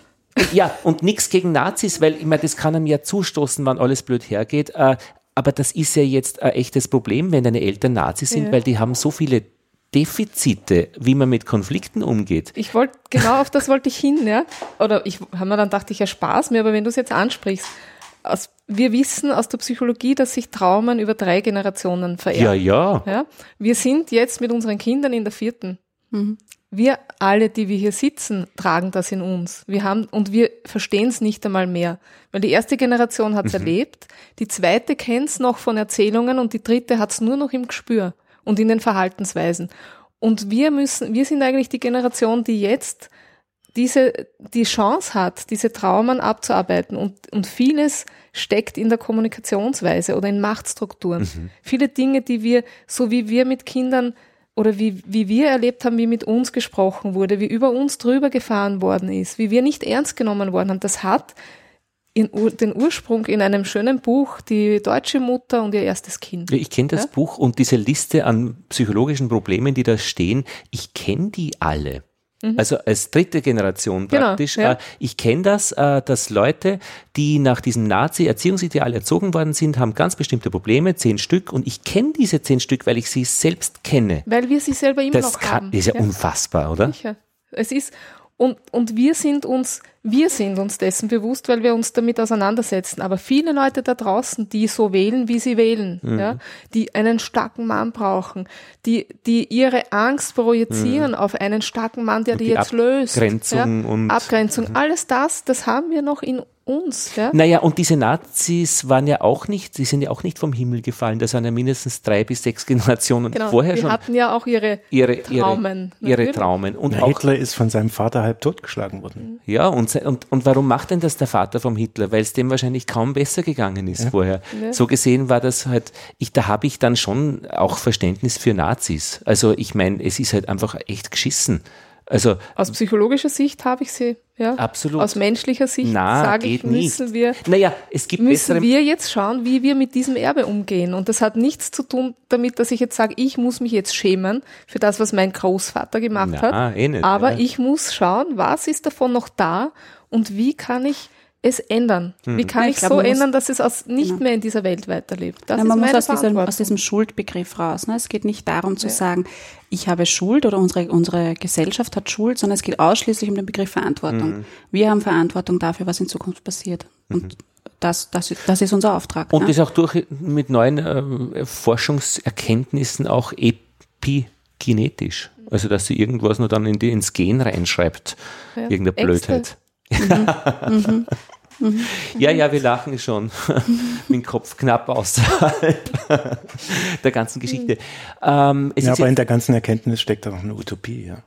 ja, und nichts gegen Nazis, weil ich meine, das kann einem ja zustoßen, wann alles blöd hergeht. Äh, aber das ist ja jetzt ein echtes Problem, wenn deine Eltern Nazis sind, Ja. weil die haben so viele Defizite, wie man mit Konflikten umgeht. Ich wollte, genau auf das wollte ich hin, ja. Oder ich habe mir dann dachte ich, ja Spaß mir, aber wenn du es jetzt ansprichst, aus, wir wissen aus der Psychologie, dass sich Traumen über drei Generationen vererben. Ja, ja. Ja? Wir sind jetzt mit unseren Kindern in der vierten. Wir alle, die wir hier sitzen, tragen das in uns. Wir haben, und wir verstehen es nicht einmal mehr. Weil die erste Generation hat es erlebt, die zweite kennt es noch von Erzählungen und die dritte hat es nur noch im Gespür und in den Verhaltensweisen. Und wir müssen, wir sind eigentlich die Generation, die jetzt diese, die Chance hat, diese Traumen abzuarbeiten und, und vieles steckt in der Kommunikationsweise oder in Machtstrukturen. Mhm. Viele Dinge, die wir, so wie wir mit Kindern oder wie, wie wir erlebt haben, wie mit uns gesprochen wurde, wie über uns drüber gefahren worden ist, wie wir nicht ernst genommen worden haben, das hat in, den Ursprung in einem schönen Buch, die deutsche Mutter und ihr erstes Kind. Ja, ich kenne das Ja? Buch und diese Liste an psychologischen Problemen, die da stehen, ich kenne die alle. Also als dritte Generation Mhm. Genau, praktisch. ja. Äh, ich kenne das, äh, dass Leute, die nach diesem Nazi-Erziehungsideal erzogen worden sind, haben ganz bestimmte Probleme, zehn Stück. Und ich kenne diese zehn Stück, weil ich sie selbst kenne. Weil wir sie selber immer Das noch kann, haben. ist ja, unfassbar, oder? Sicher. Es ist, und, und wir sind uns, wir sind uns dessen bewusst, weil wir uns damit auseinandersetzen. Aber viele Leute da draußen, die so wählen, wie sie wählen, Mhm. ja, die einen starken Mann brauchen, die, die ihre Angst projizieren auf einen starken Mann, der Mhm. Und die, die jetzt löst. Abgrenzung ja, und- Mhm. Abgrenzung. Alles das, das haben wir noch in uns, ja. Naja, und diese Nazis waren ja auch nicht, die sind ja auch nicht vom Himmel gefallen. Das waren ja mindestens drei bis sechs Generationen Genau. vorher die schon hatten ja auch ihre, ihre, Traumen, ihre, ihre. Traumen. Und Na, auch Hitler ist von seinem Vater halb totgeschlagen worden. Ja, und, und, und warum macht denn das der Vater vom Hitler? Weil es dem wahrscheinlich kaum besser gegangen ist vorher. So gesehen war das halt, ich, da habe ich dann schon auch Verständnis für Nazis. Also ich meine, es ist halt einfach echt geschissen. Also aus psychologischer Sicht habe ich sie, ja. Absolut. Aus menschlicher Sicht na, sage ich, nicht. müssen wir, naja, es gibt müssen wir jetzt schauen, wie wir mit diesem Erbe umgehen. Und das hat nichts zu tun damit, dass ich jetzt sage, ich muss mich jetzt schämen für das, was mein Großvater gemacht Na, hat. eh nicht, Aber ja. ich muss schauen, was ist davon noch da und wie kann ich es ändern? Hm. Wie kann Ja, ich, ich glaub, so ändern, dass es aus, nicht Genau. mehr in dieser Welt weiterlebt? Das Ja, ist man muss meine aus diesem, aus diesem Schuldbegriff raus. Ne? Es geht nicht darum zu sagen, ich habe Schuld oder unsere, unsere Gesellschaft hat Schuld, sondern es geht ausschließlich um den Begriff Verantwortung. Mhm. Wir haben Verantwortung dafür, was in Zukunft passiert. Und das, das, das ist unser Auftrag. Und ne? ist auch durch mit neuen ähm, Forschungserkenntnissen auch epigenetisch. Also dass sie irgendwas nur dann in die, ins Gen reinschreibt. Ja. Irgendeine Ängste. Blödheit. Ja, ja, wir lachen schon. mit dem Kopf knapp außerhalb der ganzen Geschichte. Ähm, es Ja, aber in der ganzen Erkenntnis steckt auch eine Utopie, ja.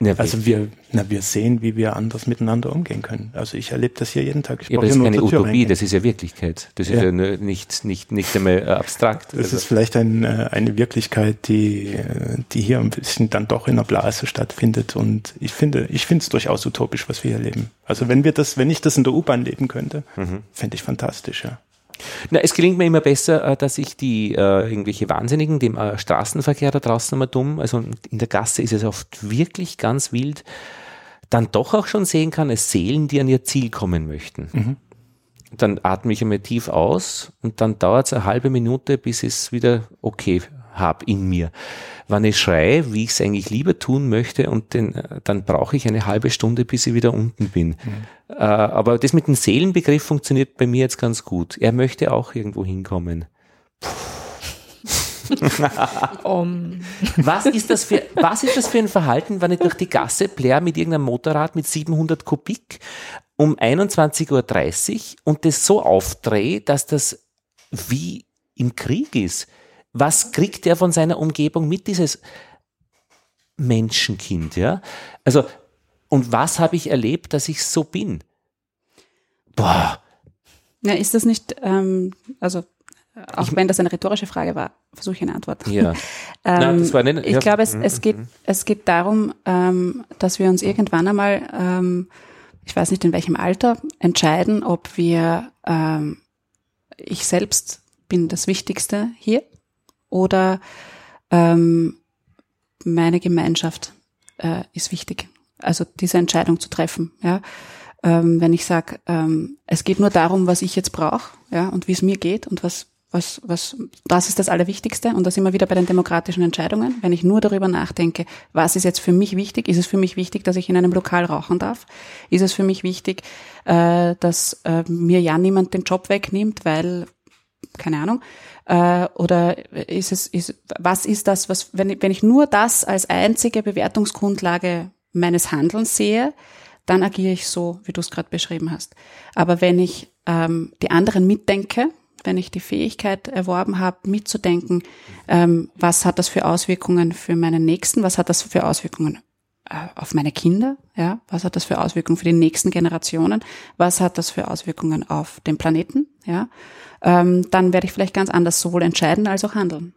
Ja, Also wir, na, wir sehen, wie wir anders miteinander umgehen können. Also ich erlebe das hier jeden Tag. Ich ja, aber das ist keine Utopie, das ist ja Wirklichkeit. Das ist ja, Ja. nicht, nicht, nicht einmal äh, abstrakt. Das Also- ist vielleicht ein, äh, eine Wirklichkeit, die, äh, die hier ein bisschen dann doch in der Blase stattfindet. Und ich finde, ich finde es durchaus utopisch, was wir hier leben. Also wenn wir das, wenn ich das in der U-Bahn leben könnte, Mhm. fände ich fantastisch, ja. Na, es gelingt mir immer besser, äh, dass ich die äh, irgendwelche Wahnsinnigen, dem äh, Straßenverkehr da draußen immer dumm, also in der Gasse ist es oft wirklich ganz wild, dann doch auch schon sehen kann, es Seelen, die an ihr Ziel kommen möchten. Dann atme ich einmal tief aus und dann dauert es eine halbe Minute, bis es wieder okay habe in mir. Wenn ich schreie, wie ich es eigentlich lieber tun möchte, und den, äh, dann brauche ich eine halbe Stunde, bis ich wieder unten bin. Äh, aber das mit dem Seelenbegriff funktioniert bei mir jetzt ganz gut. Er möchte auch irgendwo hinkommen. Um, Was ist das für, was ist das für ein Verhalten, wenn ich durch die Gasse plär mit irgendeinem Motorrad mit 700 Kubik um 21.30 Uhr und das so aufdrehe, dass das wie im Krieg ist? Was kriegt er von seiner Umgebung mit, dieses Menschenkind, ja? Also, und was habe ich erlebt, dass ich so bin? Boah, Ja, ist das nicht, ähm, also auch wenn das eine rhetorische Frage war, versuche ich eine Antwort. ja. Ähm, Nein, das war nicht- ich ja. glaube, es, es, geht, es geht darum, ähm, dass wir uns irgendwann einmal, ähm, ich weiß nicht in welchem Alter, entscheiden, ob wir, ähm, ich selbst bin das Wichtigste hier oder ähm, meine Gemeinschaft äh, ist wichtig. Also diese Entscheidung zu treffen. Ja? Ähm, wenn ich sage, ähm, es geht nur darum, was ich jetzt brauche ja, und wie es mir geht und was, was, was, das ist das Allerwichtigste und das immer wieder bei den demokratischen Entscheidungen. Wenn ich nur darüber nachdenke, was ist jetzt für mich wichtig? Ist es für mich wichtig, dass ich in einem Lokal rauchen darf? Ist es für mich wichtig, äh, dass äh, mir ja niemand den Job wegnimmt, weil keine Ahnung, äh, oder ist es, ist, was ist das, was, wenn ich, wenn ich nur das als einzige Bewertungsgrundlage meines Handelns sehe, dann agiere ich so, wie du es gerade beschrieben hast. Aber wenn ich ähm, die anderen mitdenke, wenn ich die Fähigkeit erworben habe, mitzudenken, ähm, was hat das für Auswirkungen für meinen Nächsten, was hat das für Auswirkungen auf meine Kinder, ja, was hat das für Auswirkungen für die nächsten Generationen, was hat das für Auswirkungen auf den Planeten, ja, ähm, dann werde ich vielleicht ganz anders sowohl entscheiden als auch handeln.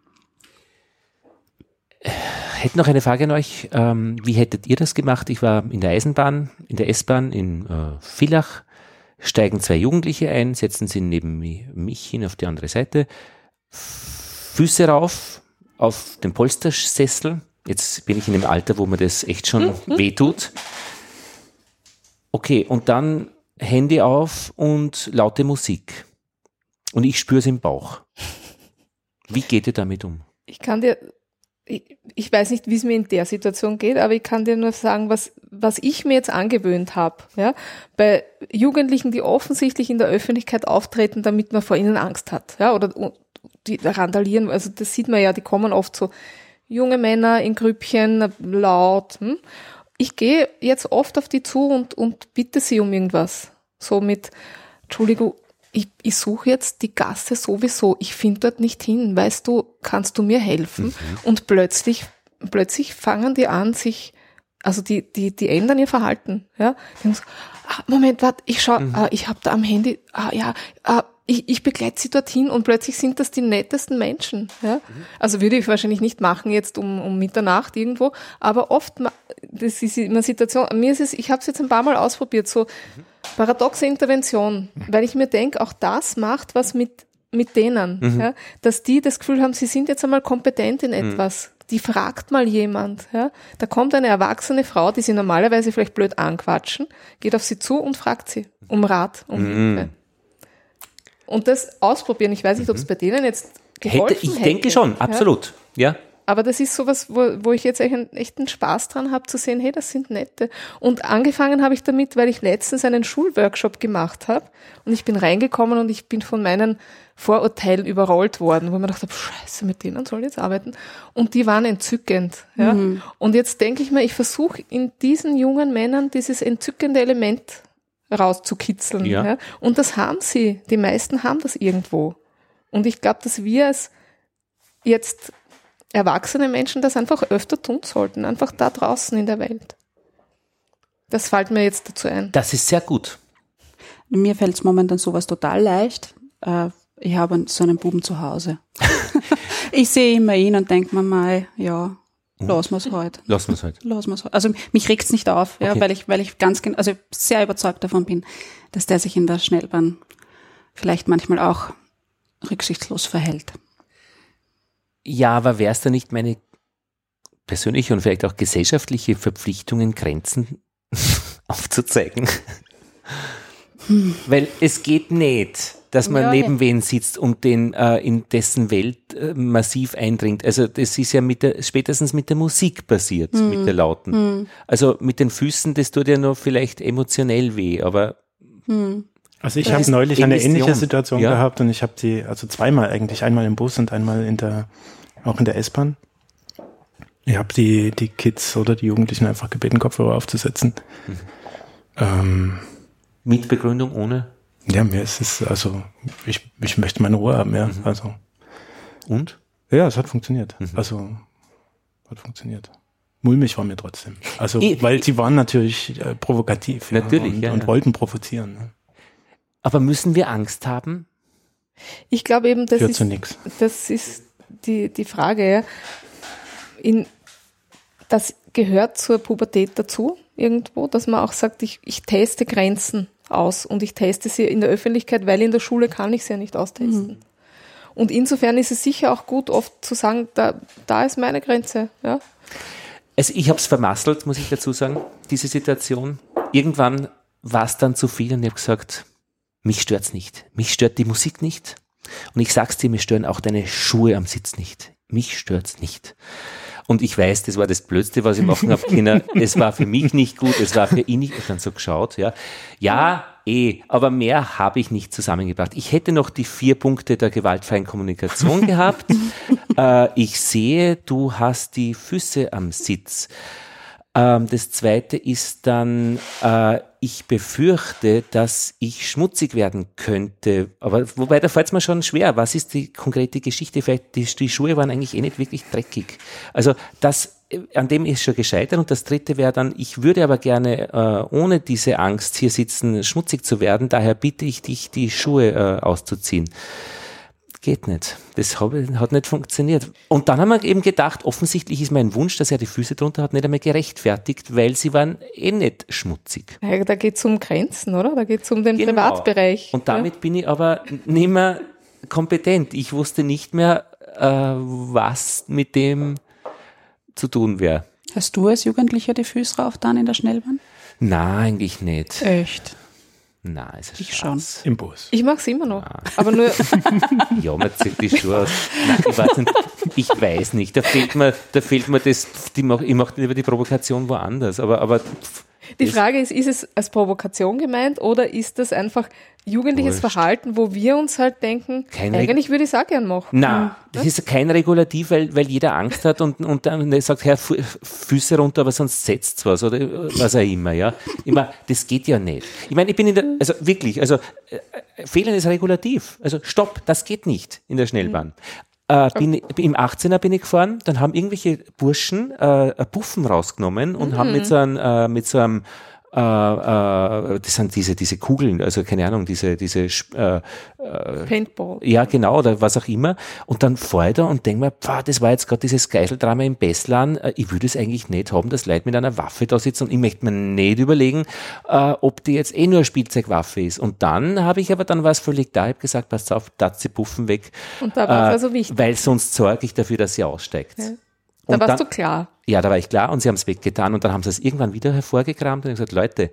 Hätte noch eine Frage an euch. Ähm, wie hättet ihr das gemacht? Ich war in der Eisenbahn, in der S-Bahn in äh, Villach, steigen zwei Jugendliche ein, setzen sie neben mich hin auf die andere Seite, Füße rauf auf den Polstersessel. Jetzt bin ich in einem Alter, wo mir das echt schon wehtut. Okay, und dann Handy auf und laute Musik. Und ich spüre es im Bauch. Wie geht ihr damit um? Ich kann dir, ich, ich weiß nicht, wie es mir in der Situation geht, aber ich kann dir nur sagen, was, was ich mir jetzt angewöhnt habe. Ja? Bei Jugendlichen, die offensichtlich in der Öffentlichkeit auftreten, damit man vor ihnen Angst hat. Ja? Oder die randalieren, also das sieht man ja, die kommen oft so junge Männer in Grüppchen, laut. Hm? Ich gehe jetzt oft auf die zu und, und bitte sie um irgendwas. So mit, Entschuldigung, ich, ich suche jetzt die Gasse sowieso, ich finde dort nicht hin, weißt du, kannst du mir helfen? Mhm. Und plötzlich, plötzlich fangen die an, sich, also die, die, die ändern ihr Verhalten. Ja? Die so, ah, Moment, warte, ich schau, mhm. ah, ich habe da am Handy, ah ja, ah, ich, ich begleite sie dorthin und plötzlich sind das die nettesten Menschen. Ja? Mhm. Also würde ich wahrscheinlich nicht machen jetzt um, um Mitternacht irgendwo, aber oft, das ist immer Situation, mir ist es, ich habe es jetzt ein paar Mal ausprobiert, so mhm. paradoxe Intervention, weil ich mir denke, auch das macht was mit, mit denen, mhm. ja? dass die das Gefühl haben, sie sind jetzt einmal kompetent in mhm. etwas. Die fragt mal jemand. Ja? Da kommt eine erwachsene Frau, die sie normalerweise vielleicht blöd anquatschen, geht auf sie zu und fragt sie um Rat, um mhm. Hilfe und das ausprobieren. Ich weiß nicht, ob es mhm. bei denen jetzt geholfen hätte. Ich hätte. denke schon, absolut. Ja. Aber das ist sowas, wo, wo ich jetzt echt einen, echt einen Spaß dran habe zu sehen, hey, das sind nette. Und angefangen habe ich damit, weil ich letztens einen Schulworkshop gemacht habe und ich bin reingekommen und ich bin von meinen Vorurteilen überrollt worden, wo ich mir gedacht habe, scheiße, mit denen soll ich jetzt arbeiten. Und die waren entzückend. Ja? Mhm. Und jetzt denke ich mir, ich versuche in diesen jungen Männern dieses entzückende Element rauszukitzeln. Ja. ja. Und das haben sie. Die meisten haben das irgendwo. Und ich glaube, dass wir als jetzt erwachsene Menschen das einfach öfter tun sollten, einfach da draußen in der Welt. Das fällt mir jetzt dazu ein. Das ist sehr gut. Mir fällt es momentan sowas total leicht. Äh, ich habe so einen Buben zu Hause. ich sehe immer ihn und denke mir mal, ja, Lassen wir es heute. Lassen wir es heute. Lassen wir es heute. Also mich regt es nicht auf, ja, okay. weil ich, weil ich ganz, also sehr überzeugt davon bin, dass der sich in der Schnellbahn vielleicht manchmal auch rücksichtslos verhält. Ja, aber wäre es da nicht meine persönliche und vielleicht auch gesellschaftliche Verpflichtungen, Grenzen aufzuzeigen? Hm. Weil es geht nicht dass man ja, neben ja. wen sitzt und den äh, in dessen Welt äh, massiv eindringt. Also das ist ja mit der, spätestens mit der Musik passiert, mhm. mit der Lauten. Mhm. Also mit den Füßen, das tut ja noch vielleicht emotionell weh, aber mhm. Also ich habe neulich eine ähnliche Situation ja. gehabt und ich habe die, also zweimal eigentlich, einmal im Bus und einmal in der, auch in der S-Bahn. Ich habe die, die Kids oder die Jugendlichen einfach gebeten, Kopfhörer aufzusetzen. Mhm. Ähm, Mit Begründung ohne? Ja, mir ist es, also ich, ich möchte meine Ruhe haben, ja. Mhm. Also. Und? Ja, es hat funktioniert. Mhm. Also hat funktioniert. Mulmig war mir trotzdem. Also, ich, weil sie waren natürlich äh, provokativ. Natürlich, ja, und, ja, und wollten provozieren. Ne? Aber müssen wir Angst haben? Ich glaube eben, das Führt ist, das ist die, die Frage. Ja. In, das gehört zur Pubertät dazu, irgendwo, dass man auch sagt, ich, ich teste Grenzen aus und ich teste sie in der Öffentlichkeit, weil in der Schule kann ich sie ja nicht austesten. Mhm. Und insofern ist es sicher auch gut, oft zu sagen, da, da ist meine Grenze. Ja? Also ich habe es vermasselt, muss ich dazu sagen, diese Situation. Irgendwann war es dann zu viel und ich habe gesagt, mich stört's nicht. Mich stört die Musik nicht. Und ich sag's dir, mir stören auch deine Schuhe am Sitz nicht. Mich stört's nicht. Und ich weiß, das war das Blödste, was ich machen habe können. Es war für mich nicht gut, es war für ihn nicht. Ich habe dann so geschaut, ja. Ja, eh, aber mehr habe ich nicht zusammengebracht. Ich hätte noch die vier Punkte der gewaltfreien Kommunikation gehabt. äh, ich sehe, du hast die Füße am Sitz. Ähm, das zweite ist dann, äh, ich befürchte, dass ich schmutzig werden könnte. Aber wobei, da fällt es mir schon schwer. Was ist die konkrete Geschichte? Vielleicht, die, die Schuhe waren eigentlich eh nicht wirklich dreckig. Also das an dem ist schon gescheitert. Und das dritte wäre dann, ich würde aber gerne äh, ohne diese Angst hier sitzen, schmutzig zu werden. Daher bitte ich dich, die Schuhe äh, auszuziehen. Geht nicht. Das hat nicht funktioniert. Und dann haben wir eben gedacht, offensichtlich ist mein Wunsch, dass er die Füße drunter hat, nicht einmal gerechtfertigt, weil sie waren eh nicht schmutzig. Ja, da geht es um Grenzen, oder? Da geht es um den genau. Privatbereich. Und damit ja. bin ich aber nicht mehr kompetent. Ich wusste nicht mehr, äh, was mit dem zu tun wäre. Hast du als Jugendlicher die Füße rauf dann in der Schnellbahn? Nein, eigentlich nicht. Echt? Nein, ist ich schon. Im Bus. Ich mag es immer noch. Nein. Aber nur. ja, man zieht die Schuhe aus. Nein, ich, weiß nicht, ich weiß nicht. Da fehlt mir, da fehlt mir das. Die mach, ich mache lieber die Provokation woanders. Aber, aber die Frage ist, ist es als Provokation gemeint oder ist das einfach jugendliches Wurscht. Verhalten, wo wir uns halt denken, kein eigentlich würde ich es auch gern machen. Nein, hm, das ist kein Regulativ, weil, weil jeder Angst hat und, und dann sagt, Herr, Füße runter, aber sonst setzt was oder was auch immer, ja. Immer, das geht ja nicht. Ich meine, ich bin in der, also wirklich, also äh, Fehlen ist Regulativ. Also stopp, das geht nicht in der Schnellbahn. Mhm. Äh, bin, Im 18er bin ich gefahren, dann haben irgendwelche Burschen äh, Puffen rausgenommen und mhm. haben mit so einem, äh, mit so einem äh, äh, das sind diese, diese Kugeln, also keine Ahnung, diese, diese äh, äh, Paintball. Ja, genau, oder was auch immer. Und dann fahre ich da und denke mir, pah, das war jetzt gerade dieses Geiseldrama im Beslan. Äh, ich würde es eigentlich nicht haben, dass Leute mit einer Waffe da sitzen und ich möchte mir nicht überlegen, äh, ob die jetzt eh nur eine Spielzeugwaffe ist. Und dann habe ich aber dann was völlig da, ich habe gesagt, passt auf, da sie Puffen weg. Und da war es äh, also wichtig. Weil sonst sorge ich dafür, dass sie aussteigt. Ja. Da warst dann, du klar. Ja, da war ich klar und sie haben es weggetan und dann haben sie es irgendwann wieder hervorgekramt und gesagt, Leute,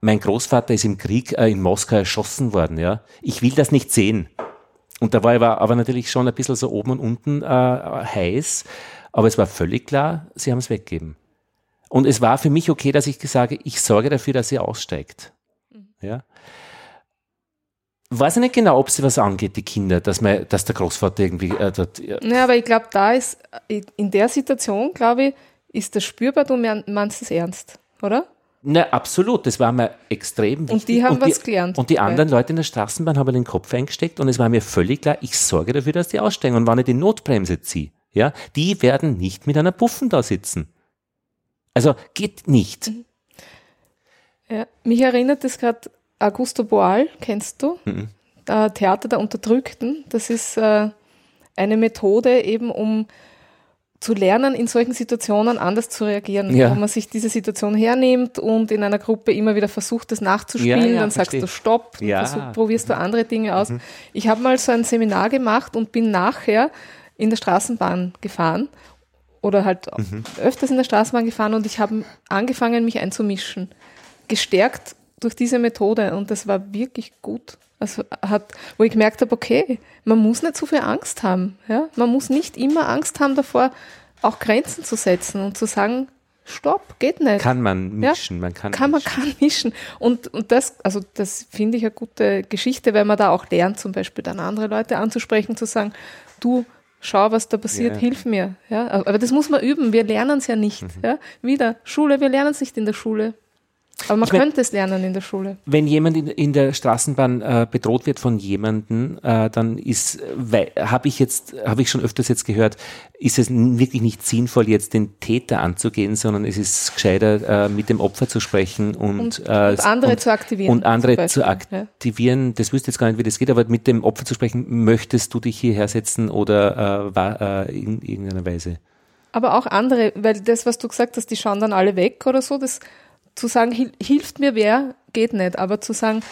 mein Großvater ist im Krieg äh, in Moskau erschossen worden, ja. Ich will das nicht sehen. Und da war ich aber natürlich schon ein bisschen so oben und unten äh, heiß, aber es war völlig klar, sie haben es weggegeben. Und es war für mich okay, dass ich sage, ich sorge dafür, dass sie aussteigt. Mhm. Ja weiß ich nicht genau, ob sie was angeht, die Kinder, dass, man, dass der Großvater irgendwie äh, dort. Ja. ja, aber ich glaube, da ist, in der Situation, glaube ich, ist das spürbar, du meinst es ernst, oder? Na, absolut. Das war mir extrem wichtig. Und die haben und was gelernt. Und die anderen Leute in der Straßenbahn haben den Kopf eingesteckt und es war mir völlig klar, ich sorge dafür, dass die aussteigen. Und wenn ich die Notbremse ziehe, ja, die werden nicht mit einer Puffen da sitzen. Also geht nicht. Mhm. Ja, mich erinnert das gerade Augusto Boal, kennst du? Mhm. Äh, Theater der Unterdrückten. Das ist äh, eine Methode eben, um zu lernen, in solchen Situationen anders zu reagieren, ja. wo man sich diese Situation hernimmt und in einer Gruppe immer wieder versucht, das nachzuspielen, ja, ja, dann verstehe. sagst du Stopp, versuch, probierst du andere Dinge aus. Mhm. Ich habe mal so ein Seminar gemacht und bin nachher in der Straßenbahn gefahren oder halt mhm. öfters in der Straßenbahn gefahren und ich habe angefangen, mich einzumischen. Gestärkt durch diese Methode und das war wirklich gut. Also hat, wo ich gemerkt habe, okay, man muss nicht so viel Angst haben. Ja? Man muss nicht immer Angst haben davor, auch Grenzen zu setzen und zu sagen, stopp, geht nicht. Kann man mischen, ja? man kann, kann mischen. Man kann mischen. Und, und das, also das finde ich eine gute Geschichte, weil man da auch lernt, zum Beispiel dann andere Leute anzusprechen, zu sagen, du, schau, was da passiert, ja. hilf mir. Ja? Aber das muss man üben, wir lernen es ja nicht. Mhm. Ja? Wieder, Schule, wir lernen es nicht in der Schule. Aber man ich könnte es lernen in der Schule. Wenn jemand in, in der Straßenbahn äh, bedroht wird von jemandem, äh, dann ist, habe ich jetzt, habe ich schon öfters jetzt gehört, ist es wirklich nicht sinnvoll, jetzt den Täter anzugehen, sondern es ist gescheiter, äh, mit dem Opfer zu sprechen und, und, äh, und andere und, zu aktivieren. Und andere zu aktivieren. Ja. Das wüsste jetzt gar nicht, wie das geht, aber mit dem Opfer zu sprechen, möchtest du dich hierher setzen oder äh, war, äh, in irgendeiner Weise? Aber auch andere, weil das, was du gesagt hast, die schauen dann alle weg oder so, das zu sagen, hilft mir wer, geht nicht, aber zu sagen,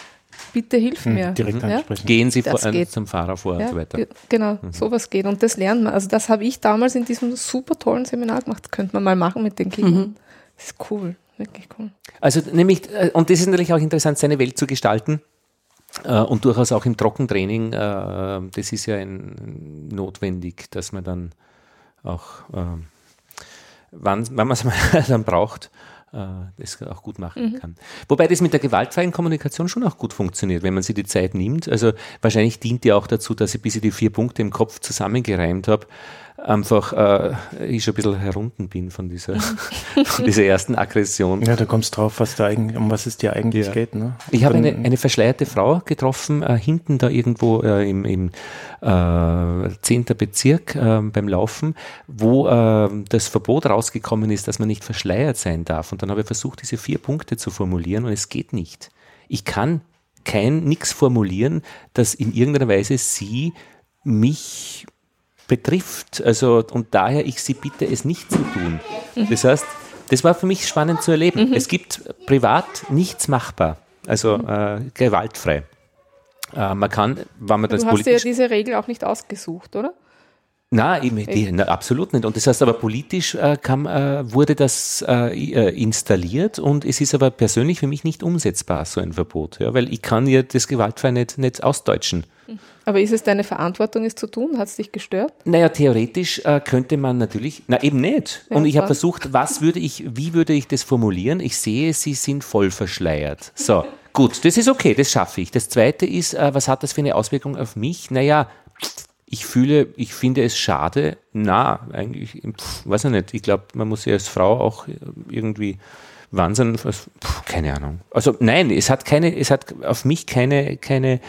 bitte hilf hm, mir. Direkt ja? Gehen Sie vor, äh, zum Fahrer vor ja, und so weiter. Genau, mhm. sowas geht. Und das lernt man. Also das habe ich damals in diesem super tollen Seminar gemacht. Das könnte man mal machen mit den Kindern. Mhm. Das ist cool, wirklich cool. Also nämlich, äh, und das ist natürlich auch interessant, seine Welt zu gestalten. Äh, und durchaus auch im Trockentraining, das ist ja ein, notwendig, dass man dann auch, wann, wann man es mal dann braucht, äh, das auch gut machen mhm. kann. Wobei das mit der gewaltfreien Kommunikation schon auch gut funktioniert, wenn man sich die Zeit nimmt. Also wahrscheinlich dient die auch dazu, dass ich bis ich die vier Punkte im Kopf zusammengereimt habe, einfach äh, ich schon ein bisschen herunten bin von dieser, von dieser ersten Aggression. Ja, da kommst drauf, was da eigentlich, um was es dir eigentlich Ja. geht. Ne? Ich habe eine, eine verschleierte Frau getroffen, äh, hinten da irgendwo äh, im, im äh, 10. Bezirk äh, beim Laufen, wo äh, das Verbot rausgekommen ist, dass man nicht verschleiert sein darf. Und dann habe ich versucht, diese vier Punkte zu formulieren und es geht nicht. Ich kann kein nichts formulieren, das in irgendeiner Weise sie mich betrifft. Also, und daher ich sie bitte, es nicht zu tun. Das heißt, das war für mich spannend zu erleben. Es gibt privat nichts machbar, also äh, gewaltfrei. Äh, man kann, wenn man das Du hast dir ja politisch. diese Regel auch nicht ausgesucht, oder? Na, eben, die, na, absolut nicht. Und das heißt aber politisch äh, kam, äh, wurde das äh, äh, installiert und es ist aber persönlich für mich nicht umsetzbar, so ein Verbot. Ja, weil ich kann ja das gewaltfrei nicht, nicht ausdeutschen. Aber ist es deine Verantwortung, es zu tun? Hat es dich gestört? Naja, theoretisch äh, könnte man natürlich, na eben nicht. Ja, und ich habe versucht, was würde ich, wie würde ich das formulieren? Ich sehe, sie sind voll verschleiert. So, gut, das ist okay, das schaffe ich. Das zweite ist, äh, was hat das für eine Auswirkung auf mich? Naja, ich fühle, ich finde es schade. Na, eigentlich, pff, weiß ich nicht. Ich glaube, man muss ja als Frau auch irgendwie Wahnsinn, pff, keine Ahnung. Also nein, es hat keine, es hat auf mich keine, keine,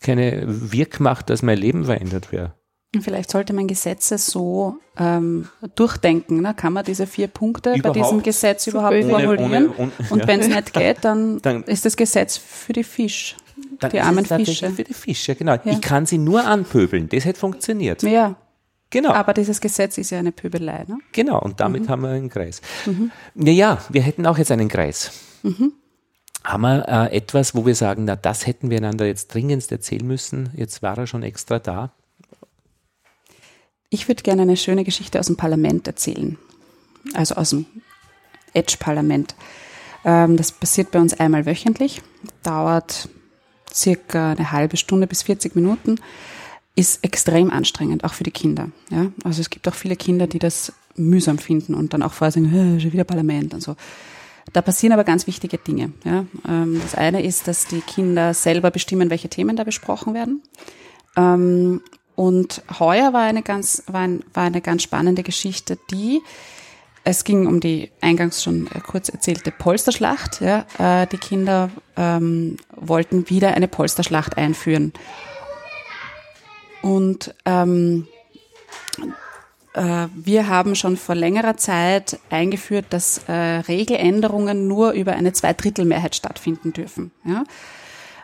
keine Wirkmacht, dass mein Leben verändert wäre. Vielleicht sollte man Gesetze so ähm, durchdenken. Ne? Kann man diese vier Punkte bei Überhaupt? diesem Gesetz überhaupt Ohne- formulieren? ohne- ohne- und ja. wenn es nicht geht, dann, Dann- ist das Gesetz für die Fisch. Dann die ist armen Fische. Für die Fische, genau. Ja. Ich kann sie nur anpöbeln. Das hätte funktioniert. Ja, Genau. aber dieses Gesetz ist ja eine Pöbelei. Ne? genau. Und damit haben wir einen Kreis. Ja, ja, wir hätten auch jetzt einen Kreis. Haben wir äh, etwas, wo wir sagen, na, das hätten wir einander jetzt dringendst erzählen müssen. Jetzt war er schon extra da. Ich würde gerne eine schöne Geschichte aus dem Parlament erzählen. Also aus dem Edge-Parlament. Ähm, das passiert bei uns einmal wöchentlich, dauert circa eine halbe Stunde bis 40 Minuten, ist extrem anstrengend, auch für die Kinder. Ja? Also es gibt auch viele Kinder, die das mühsam finden und dann auch vorher sagen, "Hä, schon wieder Parlament und so. Da passieren aber ganz wichtige Dinge. Ja? Ähm, das eine ist, dass die Kinder selber bestimmen, welche Themen da besprochen werden. Ähm, und heuer war eine ganz, war, ein, war eine ganz spannende Geschichte, die, es ging um die eingangs schon äh, kurz erzählte Polsterschlacht. Ja, äh, die Kinder ähm, wollten wieder eine Polsterschlacht einführen. Und ähm, äh, wir haben schon vor längerer Zeit eingeführt, dass äh, Regeländerungen nur über eine Zweidrittelmehrheit stattfinden dürfen. Ja?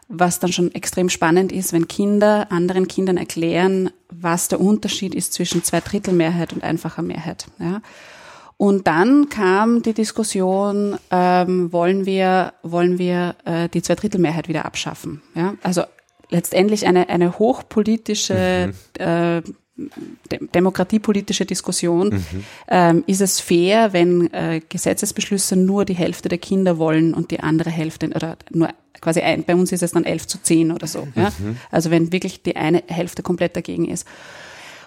was dann schon extrem spannend ist, wenn Kinder anderen Kindern erklären, was der Unterschied ist zwischen Zweidrittelmehrheit und einfacher Mehrheit. Ja. Und dann kam die Diskussion, ähm, wollen wir, wollen wir äh, die Zweidrittelmehrheit wieder abschaffen? Ja. Also letztendlich eine, eine hochpolitische äh, de- demokratiepolitische Diskussion. Ähm, ist es fair, wenn äh, Gesetzesbeschlüsse nur die Hälfte der Kinder wollen und die andere Hälfte oder nur quasi ein, bei uns ist es dann 11 zu 10 oder so. Ja? Also wenn wirklich die eine Hälfte komplett dagegen ist.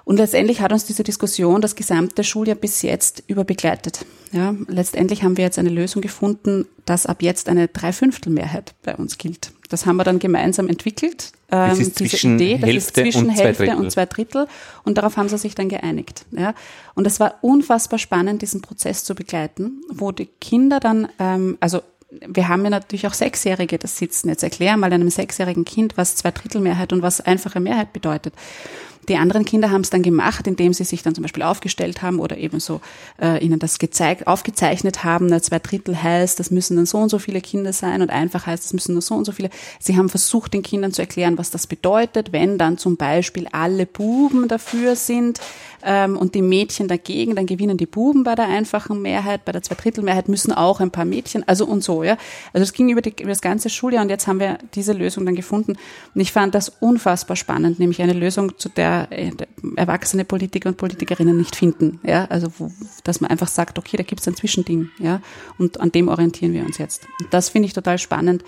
Und letztendlich hat uns diese Diskussion das gesamte Schuljahr bis jetzt überbegleitet. Ja, letztendlich haben wir jetzt eine Lösung gefunden, dass ab jetzt eine Dreiviertelmehrheit bei uns gilt. Das haben wir dann gemeinsam entwickelt. Das ähm, ist zwischen Hälfte zwischen und zwei Hälfte Drittel. und zwei Drittel. Und darauf haben sie sich dann geeinigt. Ja. Und es war unfassbar spannend, diesen Prozess zu begleiten, wo die Kinder dann, ähm, also wir haben ja natürlich auch Sechsjährige das sitzen. Jetzt erklär mal einem sechsjährigen Kind, was Zweidrittelmehrheit und was einfache Mehrheit bedeutet. Die anderen Kinder haben es dann gemacht, indem sie sich dann zum Beispiel aufgestellt haben oder eben so äh, ihnen das gezeigt, aufgezeichnet haben. Na, zwei Drittel heißt, das müssen dann so und so viele Kinder sein und einfach heißt, das müssen nur so und so viele. Sie haben versucht, den Kindern zu erklären, was das bedeutet, wenn dann zum Beispiel alle Buben dafür sind ähm, und die Mädchen dagegen, dann gewinnen die Buben bei der einfachen Mehrheit, bei der Zweidrittelmehrheit müssen auch ein paar Mädchen, also und so, ja. Also es ging über, die, über das ganze Schuljahr und jetzt haben wir diese Lösung dann gefunden. Und ich fand das unfassbar spannend, nämlich eine Lösung, zu der äh, erwachsene Politiker und Politikerinnen nicht finden, ja. Also wo, dass man einfach sagt, okay, da gibt es ein Zwischending, ja. Und an dem orientieren wir uns jetzt. Und das finde ich total spannend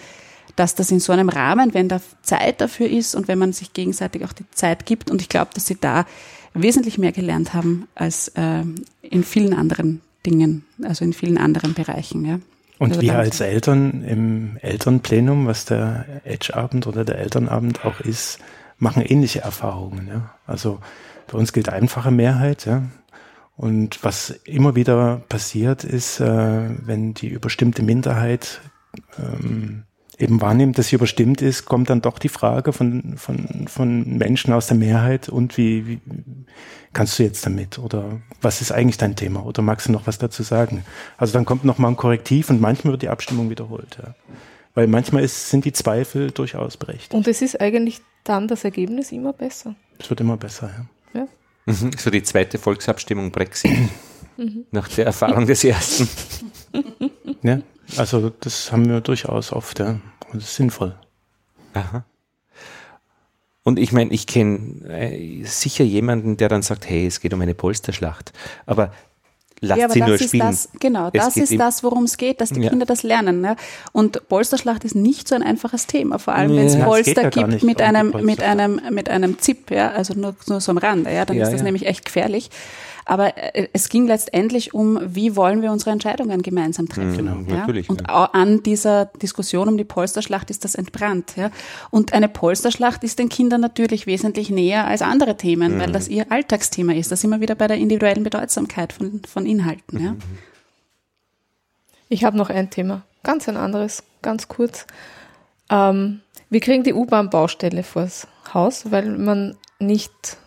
dass das in so einem Rahmen, wenn da Zeit dafür ist und wenn man sich gegenseitig auch die Zeit gibt. Und ich glaube, dass sie da wesentlich mehr gelernt haben als ähm, in vielen anderen Dingen, also in vielen anderen Bereichen. Ja. Und Also wir als Eltern im Elternplenum, was der Edge-Abend oder der Elternabend auch ist, machen ähnliche Erfahrungen. Ja? Also Bei uns gilt einfache Mehrheit, ja. Und was immer wieder passiert ist, äh, wenn die überstimmte Minderheit ähm, eben wahrnimmt, dass sie überstimmt ist, kommt dann doch die Frage von, von, von Menschen aus der Mehrheit und wie, wie kannst du jetzt damit? Oder was ist eigentlich dein Thema? Oder magst du noch was dazu sagen? Also dann kommt noch mal ein Korrektiv und manchmal wird die Abstimmung wiederholt. Ja. Weil manchmal ist, sind die Zweifel durchaus berechtigt. Und es ist eigentlich dann das Ergebnis immer besser. Es wird immer besser, ja. Ja. Mhm. So die zweite Volksabstimmung Brexit. Nach der Erfahrung des ersten. ja. Also das haben wir durchaus oft, ja. Und das ist sinnvoll. Aha. Und ich meine, ich kenne äh, sicher jemanden, der dann sagt, hey, es geht um eine Polsterschlacht. Aber lasst ja, aber sie das nur ist spielen. das, genau, Es das ist das, worum es geht, dass die Ja. Kinder das lernen. Ja. Und Polsterschlacht ist nicht so ein einfaches Thema, vor allem wenn es Polster gibt mit einem, mit einem, mit einem Zip, ja, also nur, nur so am Rande, ja, dann ist das nämlich echt gefährlich. Aber äh, es ging letztendlich um, wie wollen wir unsere Entscheidungen gemeinsam treffen. Genau, ja? natürlich, Und ja. an dieser Diskussion um die Polsterschlacht ist das entbrannt. Ja? Und eine Polsterschlacht ist den Kindern natürlich wesentlich näher als andere Themen, weil das ihr Alltagsthema ist. Da sind wir wieder bei der individuellen Bedeutsamkeit von, von Inhalten. Ja? Ich habe noch ein Thema, ganz ein anderes, ganz kurz. Ähm, wir kriegen die U-Bahn-Baustelle vors Haus, weil man nicht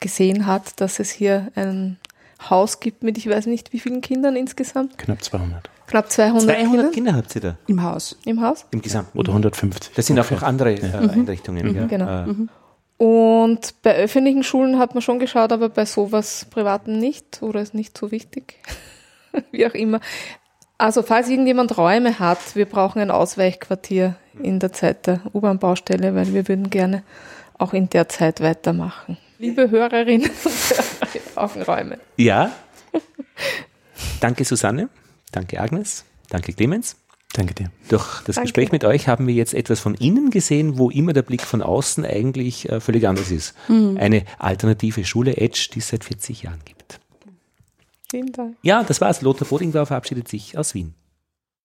gesehen hat, dass es hier ein Haus gibt mit ich weiß nicht wie vielen Kindern insgesamt. Knapp 200. Knapp 200, 200 Kindern Kinder habt ihr da Im Haus. im Haus. im Gesamten. Oder 150. Das sind auch noch andere äh, Einrichtungen. ja. genau. Äh, Und bei öffentlichen Schulen hat man schon geschaut, aber bei sowas privaten nicht oder ist nicht so wichtig. Wie auch immer. Also falls irgendjemand Räume hat, wir brauchen ein Ausweichquartier in der Zeit der U-Bahn-Baustelle, weil wir würden gerne auch in der Zeit weitermachen. Liebe Hörerinnen und Hörer, wir brauchen Räume. Ja. Danke, Susanne. Danke, Agnes. Danke, Clemens. Danke dir. Durch das Danke. Gespräch mit euch haben wir jetzt etwas von innen gesehen, wo immer der Blick von außen eigentlich äh, völlig anders ist. Eine alternative Schule Edge, die es seit 40 Jahren gibt. Vielen Dank. Ja, das war's. Lothar Bodingdorf verabschiedet sich aus Wien.